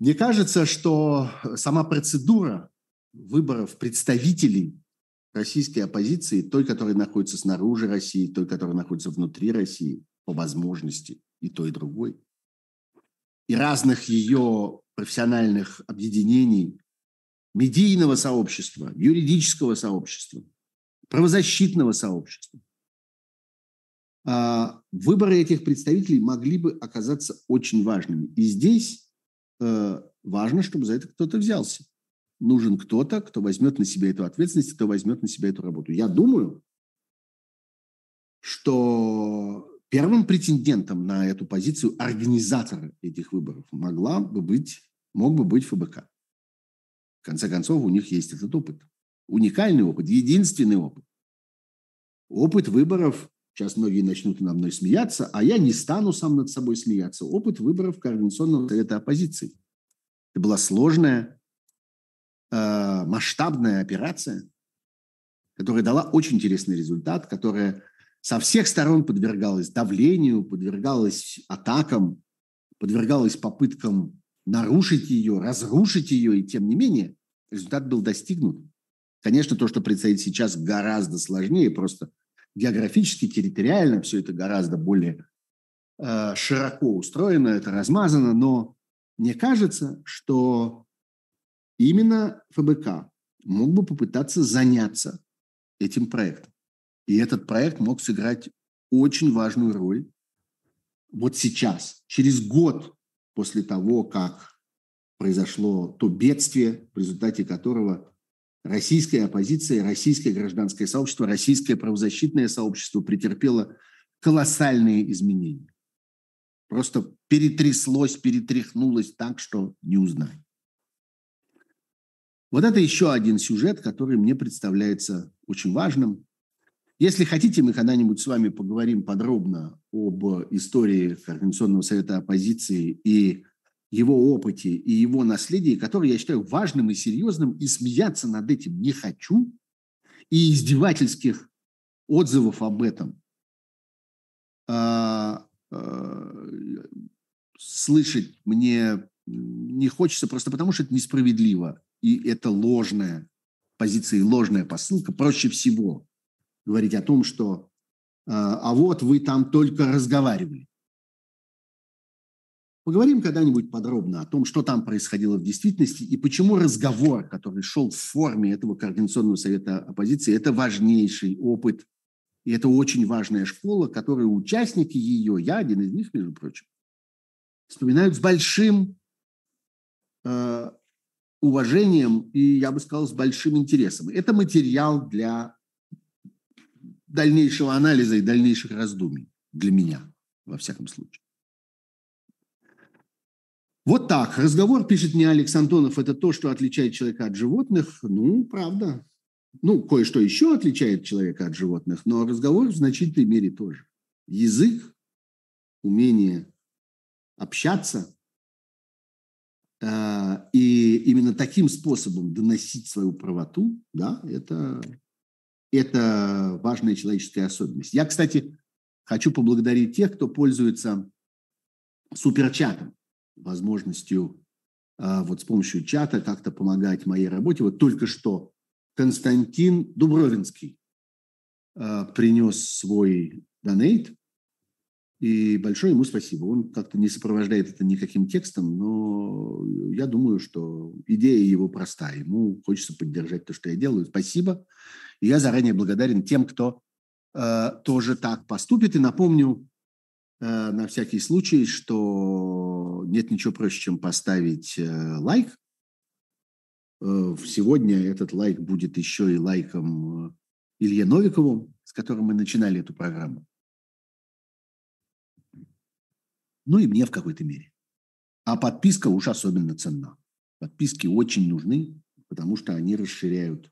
Мне кажется, что сама процедура выборов представителей российской оппозиции, той, которая находится снаружи России, той, которая находится внутри России, по возможности, и той, и другой, и разных ее профессиональных объединений, медийного сообщества, юридического сообщества, правозащитного сообщества. А, выборы этих представителей могли бы оказаться очень важными. И здесь э, важно, чтобы за это кто-то взялся. Нужен кто-то, кто возьмет на себя эту ответственность, кто возьмет на себя эту работу. Я думаю, что первым претендентом на эту позицию организатора этих выборов могла бы быть, мог бы быть ФБК. В конце концов, у них есть этот опыт. Уникальный опыт, единственный опыт. Опыт выборов, сейчас многие начнут над мной смеяться, а я не стану сам над собой смеяться. Опыт выборов Координационного совета оппозиции. Это была сложная, э, масштабная операция, которая дала очень интересный результат, которая со всех сторон подвергалась давлению, подвергалась атакам, подвергалась попыткам нарушить ее, разрушить ее, и тем не менее результат был достигнут. Конечно, то, что предстоит сейчас, гораздо сложнее, просто географически, территориально все это гораздо более э, широко устроено, это размазано, но мне кажется, что именно ФБК мог бы попытаться заняться этим проектом. И этот проект мог сыграть очень важную роль вот сейчас, через год после того, как произошло то бедствие, в результате которого российская оппозиция, российское гражданское сообщество, российское правозащитное сообщество претерпело колоссальные изменения. Просто перетряслось, перетряхнулось так, что не узнать. Вот это еще один сюжет, который мне представляется очень важным. Если хотите, мы когда-нибудь с вами поговорим подробно об истории Координационного совета оппозиции и его опыте и его наследии, который я считаю важным и серьезным, и смеяться над этим не хочу, и издевательских отзывов об этом а, а, слышать мне не хочется, просто потому что это несправедливо, и это ложная позиция и ложная посылка. Проще всего говорить о том, что а, а вот вы там только разговаривали. Поговорим когда-нибудь подробно о том, что там происходило в действительности и почему разговор, который шел в форме этого Координационного совета оппозиции, это важнейший опыт, и это очень важная школа, которую участники ее, я один из них, между прочим, вспоминают с большим э, уважением и, я бы сказал, с большим интересом. Это материал для дальнейшего анализа и дальнейших раздумий для меня, во всяком случае. Вот так. Разговор, пишет мне Алекс Антонов, это то, что отличает человека от животных. Ну, правда. Ну, кое-что еще отличает человека от животных, но разговор в значительной мере тоже. Язык, умение общаться э, и именно таким способом доносить свою правоту, да, это, это важная человеческая особенность. Я, кстати, хочу поблагодарить тех, кто пользуется суперчатом возможностью а, вот с помощью чата как-то помогать моей работе. Вот только что Константин Дубровинский а, принес свой донейт, и большое ему спасибо. Он как-то не сопровождает это никаким текстом, но я думаю, что идея его проста. Ему хочется поддержать то, что я делаю. Спасибо. И я заранее благодарен тем, кто э, тоже так поступит. И напомню, Э, на всякий случай, что нет ничего проще, чем поставить э, лайк. Э, сегодня этот лайк будет еще и лайком Илье Новикову, с которым мы начинали эту программу. Ну и мне в какой-то мере. А подписка уж особенно ценна. Подписки очень нужны, потому что они расширяют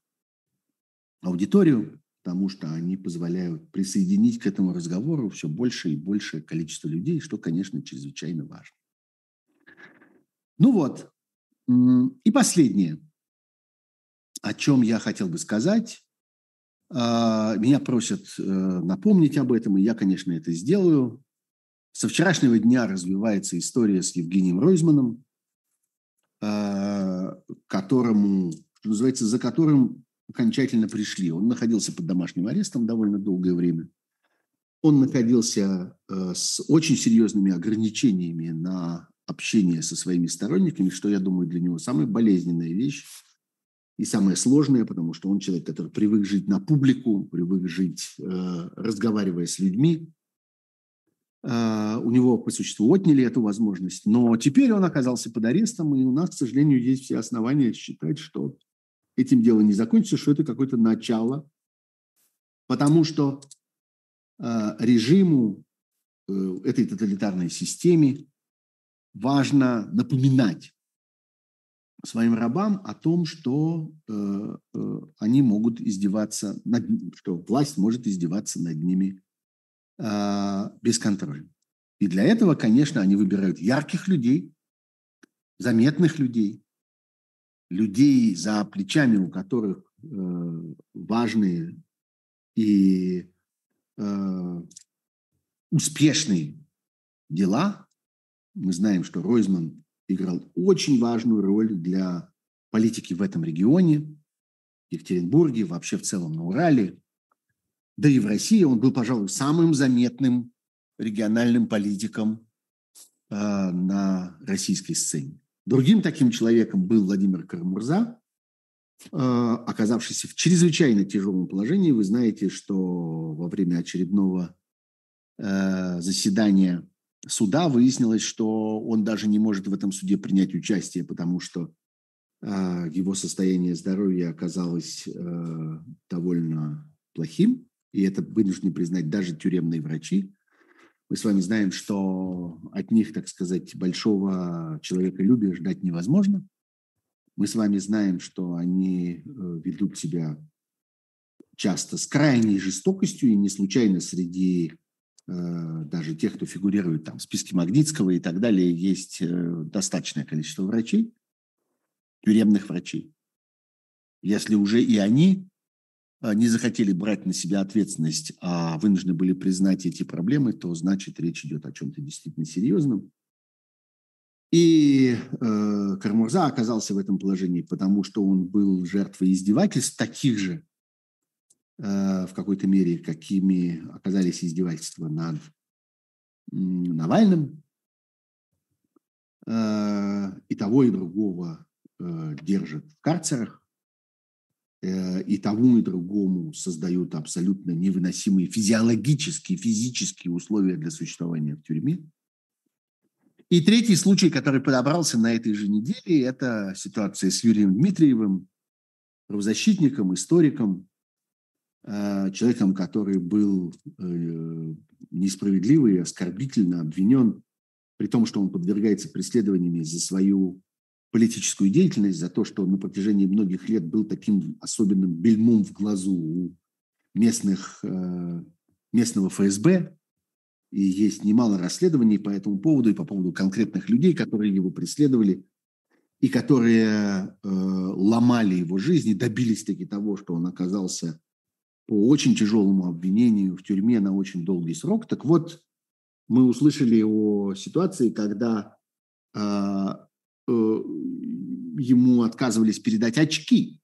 аудиторию, потому что они позволяют присоединить к этому разговору все больше и большее количество людей, что, конечно, чрезвычайно важно. Ну вот, и последнее, о чем я хотел бы сказать. А, меня просят э, напомнить об этом, и я, конечно, это сделаю. Со вчерашнего дня развивается история с Евгением Ройзманом, а, которому, что называется, за которым окончательно пришли. Он находился под домашним арестом довольно долгое время. Он находился э, с очень серьезными ограничениями на общения со своими сторонниками, что, я думаю, для него самая болезненная вещь и самая сложная, потому что он человек, который привык жить на публику, привык жить, э, разговаривая с людьми. Э, у него по существу отняли эту возможность, но теперь он оказался под арестом, и у нас, к сожалению, есть все основания считать, что этим дело не закончится, что это какое-то начало, потому что э, режиму этой тоталитарной системе важно напоминать своим рабам о том, что э, э, они могут издеваться, над, что власть может издеваться над ними э, бесконтрольно. И для этого, конечно, они выбирают ярких людей, заметных людей, людей, за плечами у которых э, важные и э, успешные дела. Мы знаем, что Ройзман играл очень важную роль для политики в этом регионе, Екатеринбурге, вообще в целом на Урале. Да и в России он был, пожалуй, самым заметным региональным политиком э, на российской сцене. Другим таким человеком был Владимир Карамурза, э, оказавшийся в чрезвычайно тяжелом положении. Вы знаете, что во время очередного э, заседания суда выяснилось, что он даже не может в этом суде принять участие, потому что э, его состояние здоровья оказалось довольно плохим, и это вынуждены признать даже тюремные врачи. Мы с вами знаем, что от них, так сказать, большого человеколюбия ждать невозможно. Мы с вами знаем, что они э, ведут себя часто с крайней жестокостью, и не случайно среди Э, даже тех, кто фигурирует там в списке Магнитского и так далее, есть э, достаточное количество врачей, тюремных врачей. Если уже и они не захотели брать на себя ответственность, а вынуждены были признать эти проблемы, то значит речь идет о чем-то действительно серьезном. И э, Кармурза оказался в этом положении, потому что он был жертвой издевательств таких же, Э, в какой-то мере, какими оказались издевательства над Навальным. Э, и того, и другого э, держат в карцерах. И тому, и другому создают абсолютно невыносимые физиологические, физические условия для существования в тюрьме. И третий случай, который подобрался на этой же неделе, это ситуация с Юрием Дмитриевым, правозащитником, историком, Э, человеком, который был э, несправедливо и оскорбительно обвинен, при том, что он подвергается преследованиями за свою политическую деятельность, за то, что он на протяжении многих лет был таким особенным бельмом в глазу у местных, э, местного ФСБ, и есть немало расследований по этому поводу и по поводу конкретных людей, которые его преследовали и которые э, ломали его жизнь и добились таки того, что он оказался по очень тяжелому обвинению в тюрьме на очень долгий срок. Так вот, мы услышали о ситуации, когда э, ему отказывались передать очки.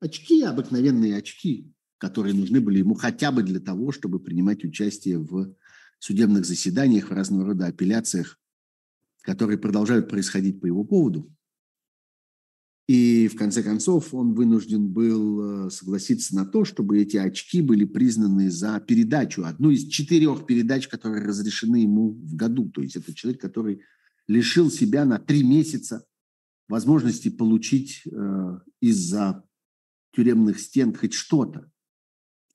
Очки, обыкновенные очки, которые нужны были ему хотя бы для того, чтобы принимать участие в судебных заседаниях, в разного рода апелляциях, которые продолжают происходить по его поводу. И в конце концов он вынужден был э, согласиться на то, чтобы эти очки были признаны за передачу, одну из четырех передач, которые разрешены ему в году. То есть это человек, который лишил себя на три месяца возможности получить э, из-за тюремных стен хоть что-то,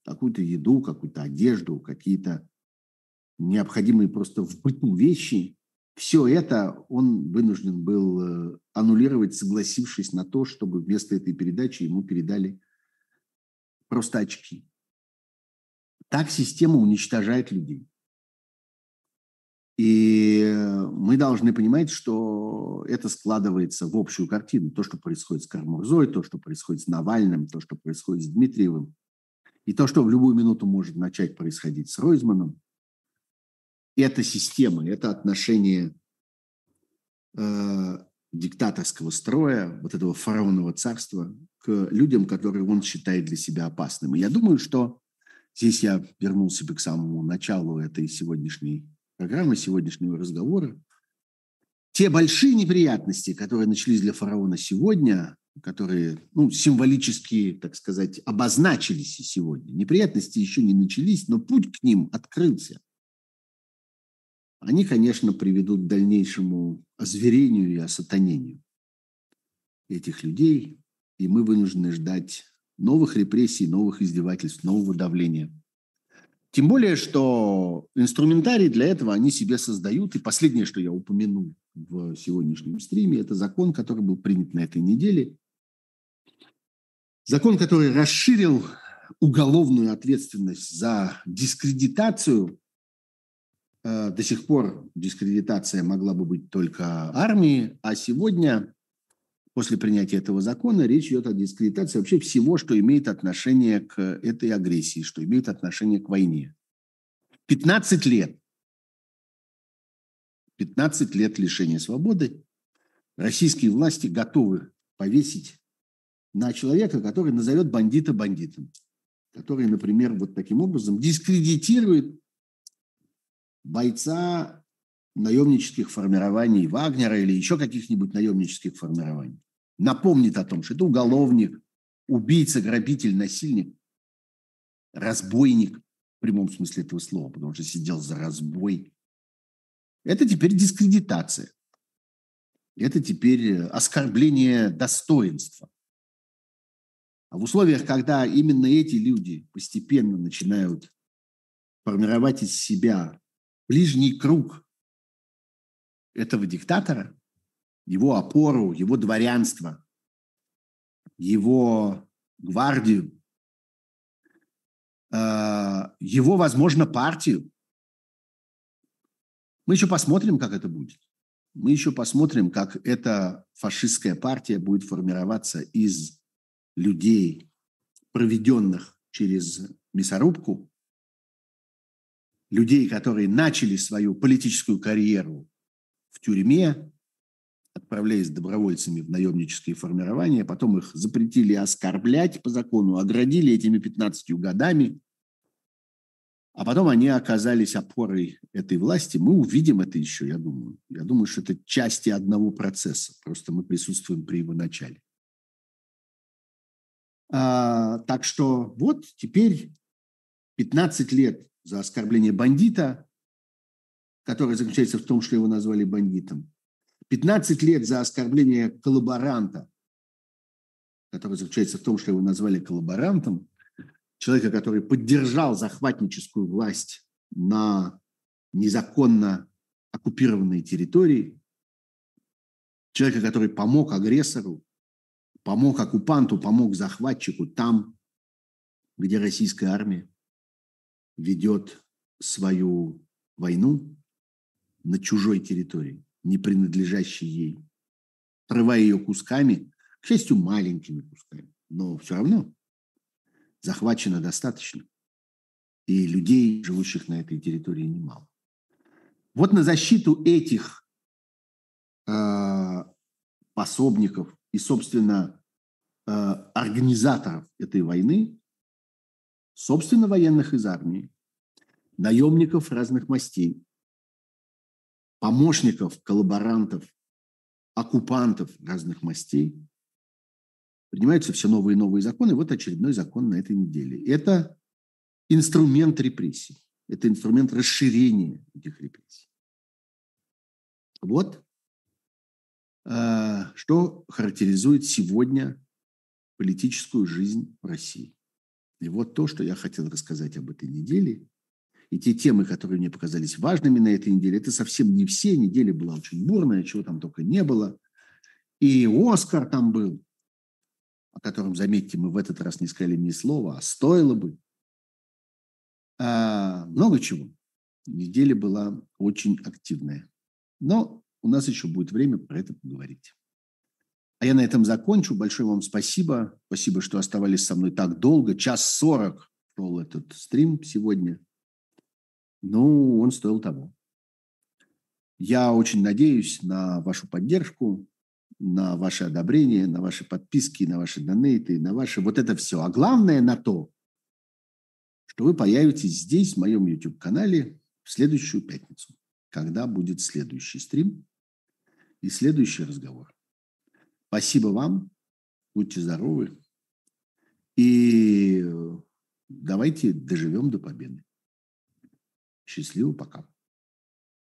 какую-то еду, какую-то одежду, какие-то необходимые просто в быту вещи, все это он вынужден был э, аннулировать, согласившись на то, чтобы вместо этой передачи ему передали просто очки. Так система уничтожает людей. И мы должны понимать, что это складывается в общую картину. То, что происходит с Кармурзой, то, что происходит с Навальным, то, что происходит с Дмитриевым, и то, что в любую минуту может начать происходить с Ройзманом, эта система, это отношение э, диктаторского строя, вот этого фараонового царства к людям, которые он считает для себя опасными. Я думаю, что здесь я вернулся бы к самому началу этой сегодняшней программы, сегодняшнего разговора. те большие неприятности, которые начались для фараона сегодня, которые ну, символически, так сказать, обозначились сегодня. Неприятности еще не начались, но путь к ним открылся. Они, конечно, приведут к дальнейшему озверению и осатанению этих людей, и мы вынуждены ждать новых репрессий, новых издевательств, нового давления. Тем более, что инструментарий для этого они себе создают. И последнее, что я упомяну в сегодняшнем стриме, это закон, который был принят на этой неделе. Закон, который расширил уголовную ответственность за дискредитацию. Э, до сих пор дискредитация могла бы быть только армии, а сегодня после принятия этого закона речь идет о дискредитации вообще всего, что имеет отношение к этой агрессии, что имеет отношение к войне. 15 лет. 15 лет лишения свободы. Российские власти готовы повесить на человека, который назовет бандита бандитом. Который, например, вот таким образом дискредитирует бойца наемнических формирований Вагнера или еще каких-нибудь наемнических формирований напомнит о том, что это уголовник, убийца, грабитель, насильник, разбойник в прямом смысле этого слова, потому что сидел за разбой. Это теперь дискредитация. Это теперь оскорбление достоинства. А в условиях, когда именно эти люди постепенно начинают формировать из себя ближний круг этого диктатора, его опору, его дворянство, его гвардию, э, его, возможно, партию. Мы еще посмотрим, как это будет. Мы еще посмотрим, как эта фашистская партия будет формироваться из людей, проведенных через мясорубку, людей, которые начали свою политическую карьеру в тюрьме, отправляясь добровольцами в наемнические формирования, потом их запретили оскорблять по закону, оградили этими 15 годами, а потом они оказались опорой этой власти. Мы увидим это еще, я думаю. Я думаю, что это части одного процесса, просто мы присутствуем при его начале. А, так что вот теперь 15 лет за оскорбление бандита, которое заключается в том, что его назвали бандитом, 15 лет за оскорбление коллаборанта, который заключается в том, что его назвали коллаборантом, человека, который поддержал захватническую власть на незаконно оккупированной территории, человека, который помог агрессору, помог оккупанту, помог захватчику там, где российская армия ведет свою войну на чужой территории не принадлежащей ей, отрывая ее кусками, к счастью, маленькими кусками, но все равно захвачено достаточно. И людей, живущих на этой территории, немало. Вот на защиту этих э, пособников и, собственно, э, организаторов этой войны, собственно, военных из армии, наемников разных мастей, помощников, коллаборантов, оккупантов разных мастей. Принимаются все новые и новые законы. Вот очередной закон на этой неделе. Это инструмент репрессий. Это инструмент расширения этих репрессий. Вот э, что характеризует сегодня политическую жизнь в России. И вот то, что я хотел рассказать об этой неделе и те темы, которые мне показались важными на этой неделе, это совсем не все. Неделя была очень бурная, чего там только не было. И Оскар там был, о котором, заметьте, мы в этот раз не сказали ни слова, а стоило бы. А, много чего. Неделя была очень активная. Но у нас еще будет время про это поговорить. А я на этом закончу. Большое вам спасибо. Спасибо, что оставались со мной так долго. Час сорок шел этот стрим сегодня. Ну, он стоил того. Я очень надеюсь на вашу поддержку, на ваше одобрение, на ваши подписки, на ваши донейты, на ваши вот это все. А главное на то, что вы появитесь здесь, в моем YouTube-канале, в следующую пятницу, когда будет следующий стрим. и следующий разговор. Спасибо вам, будьте здоровы, и давайте доживем до победы. Счастливо, пока.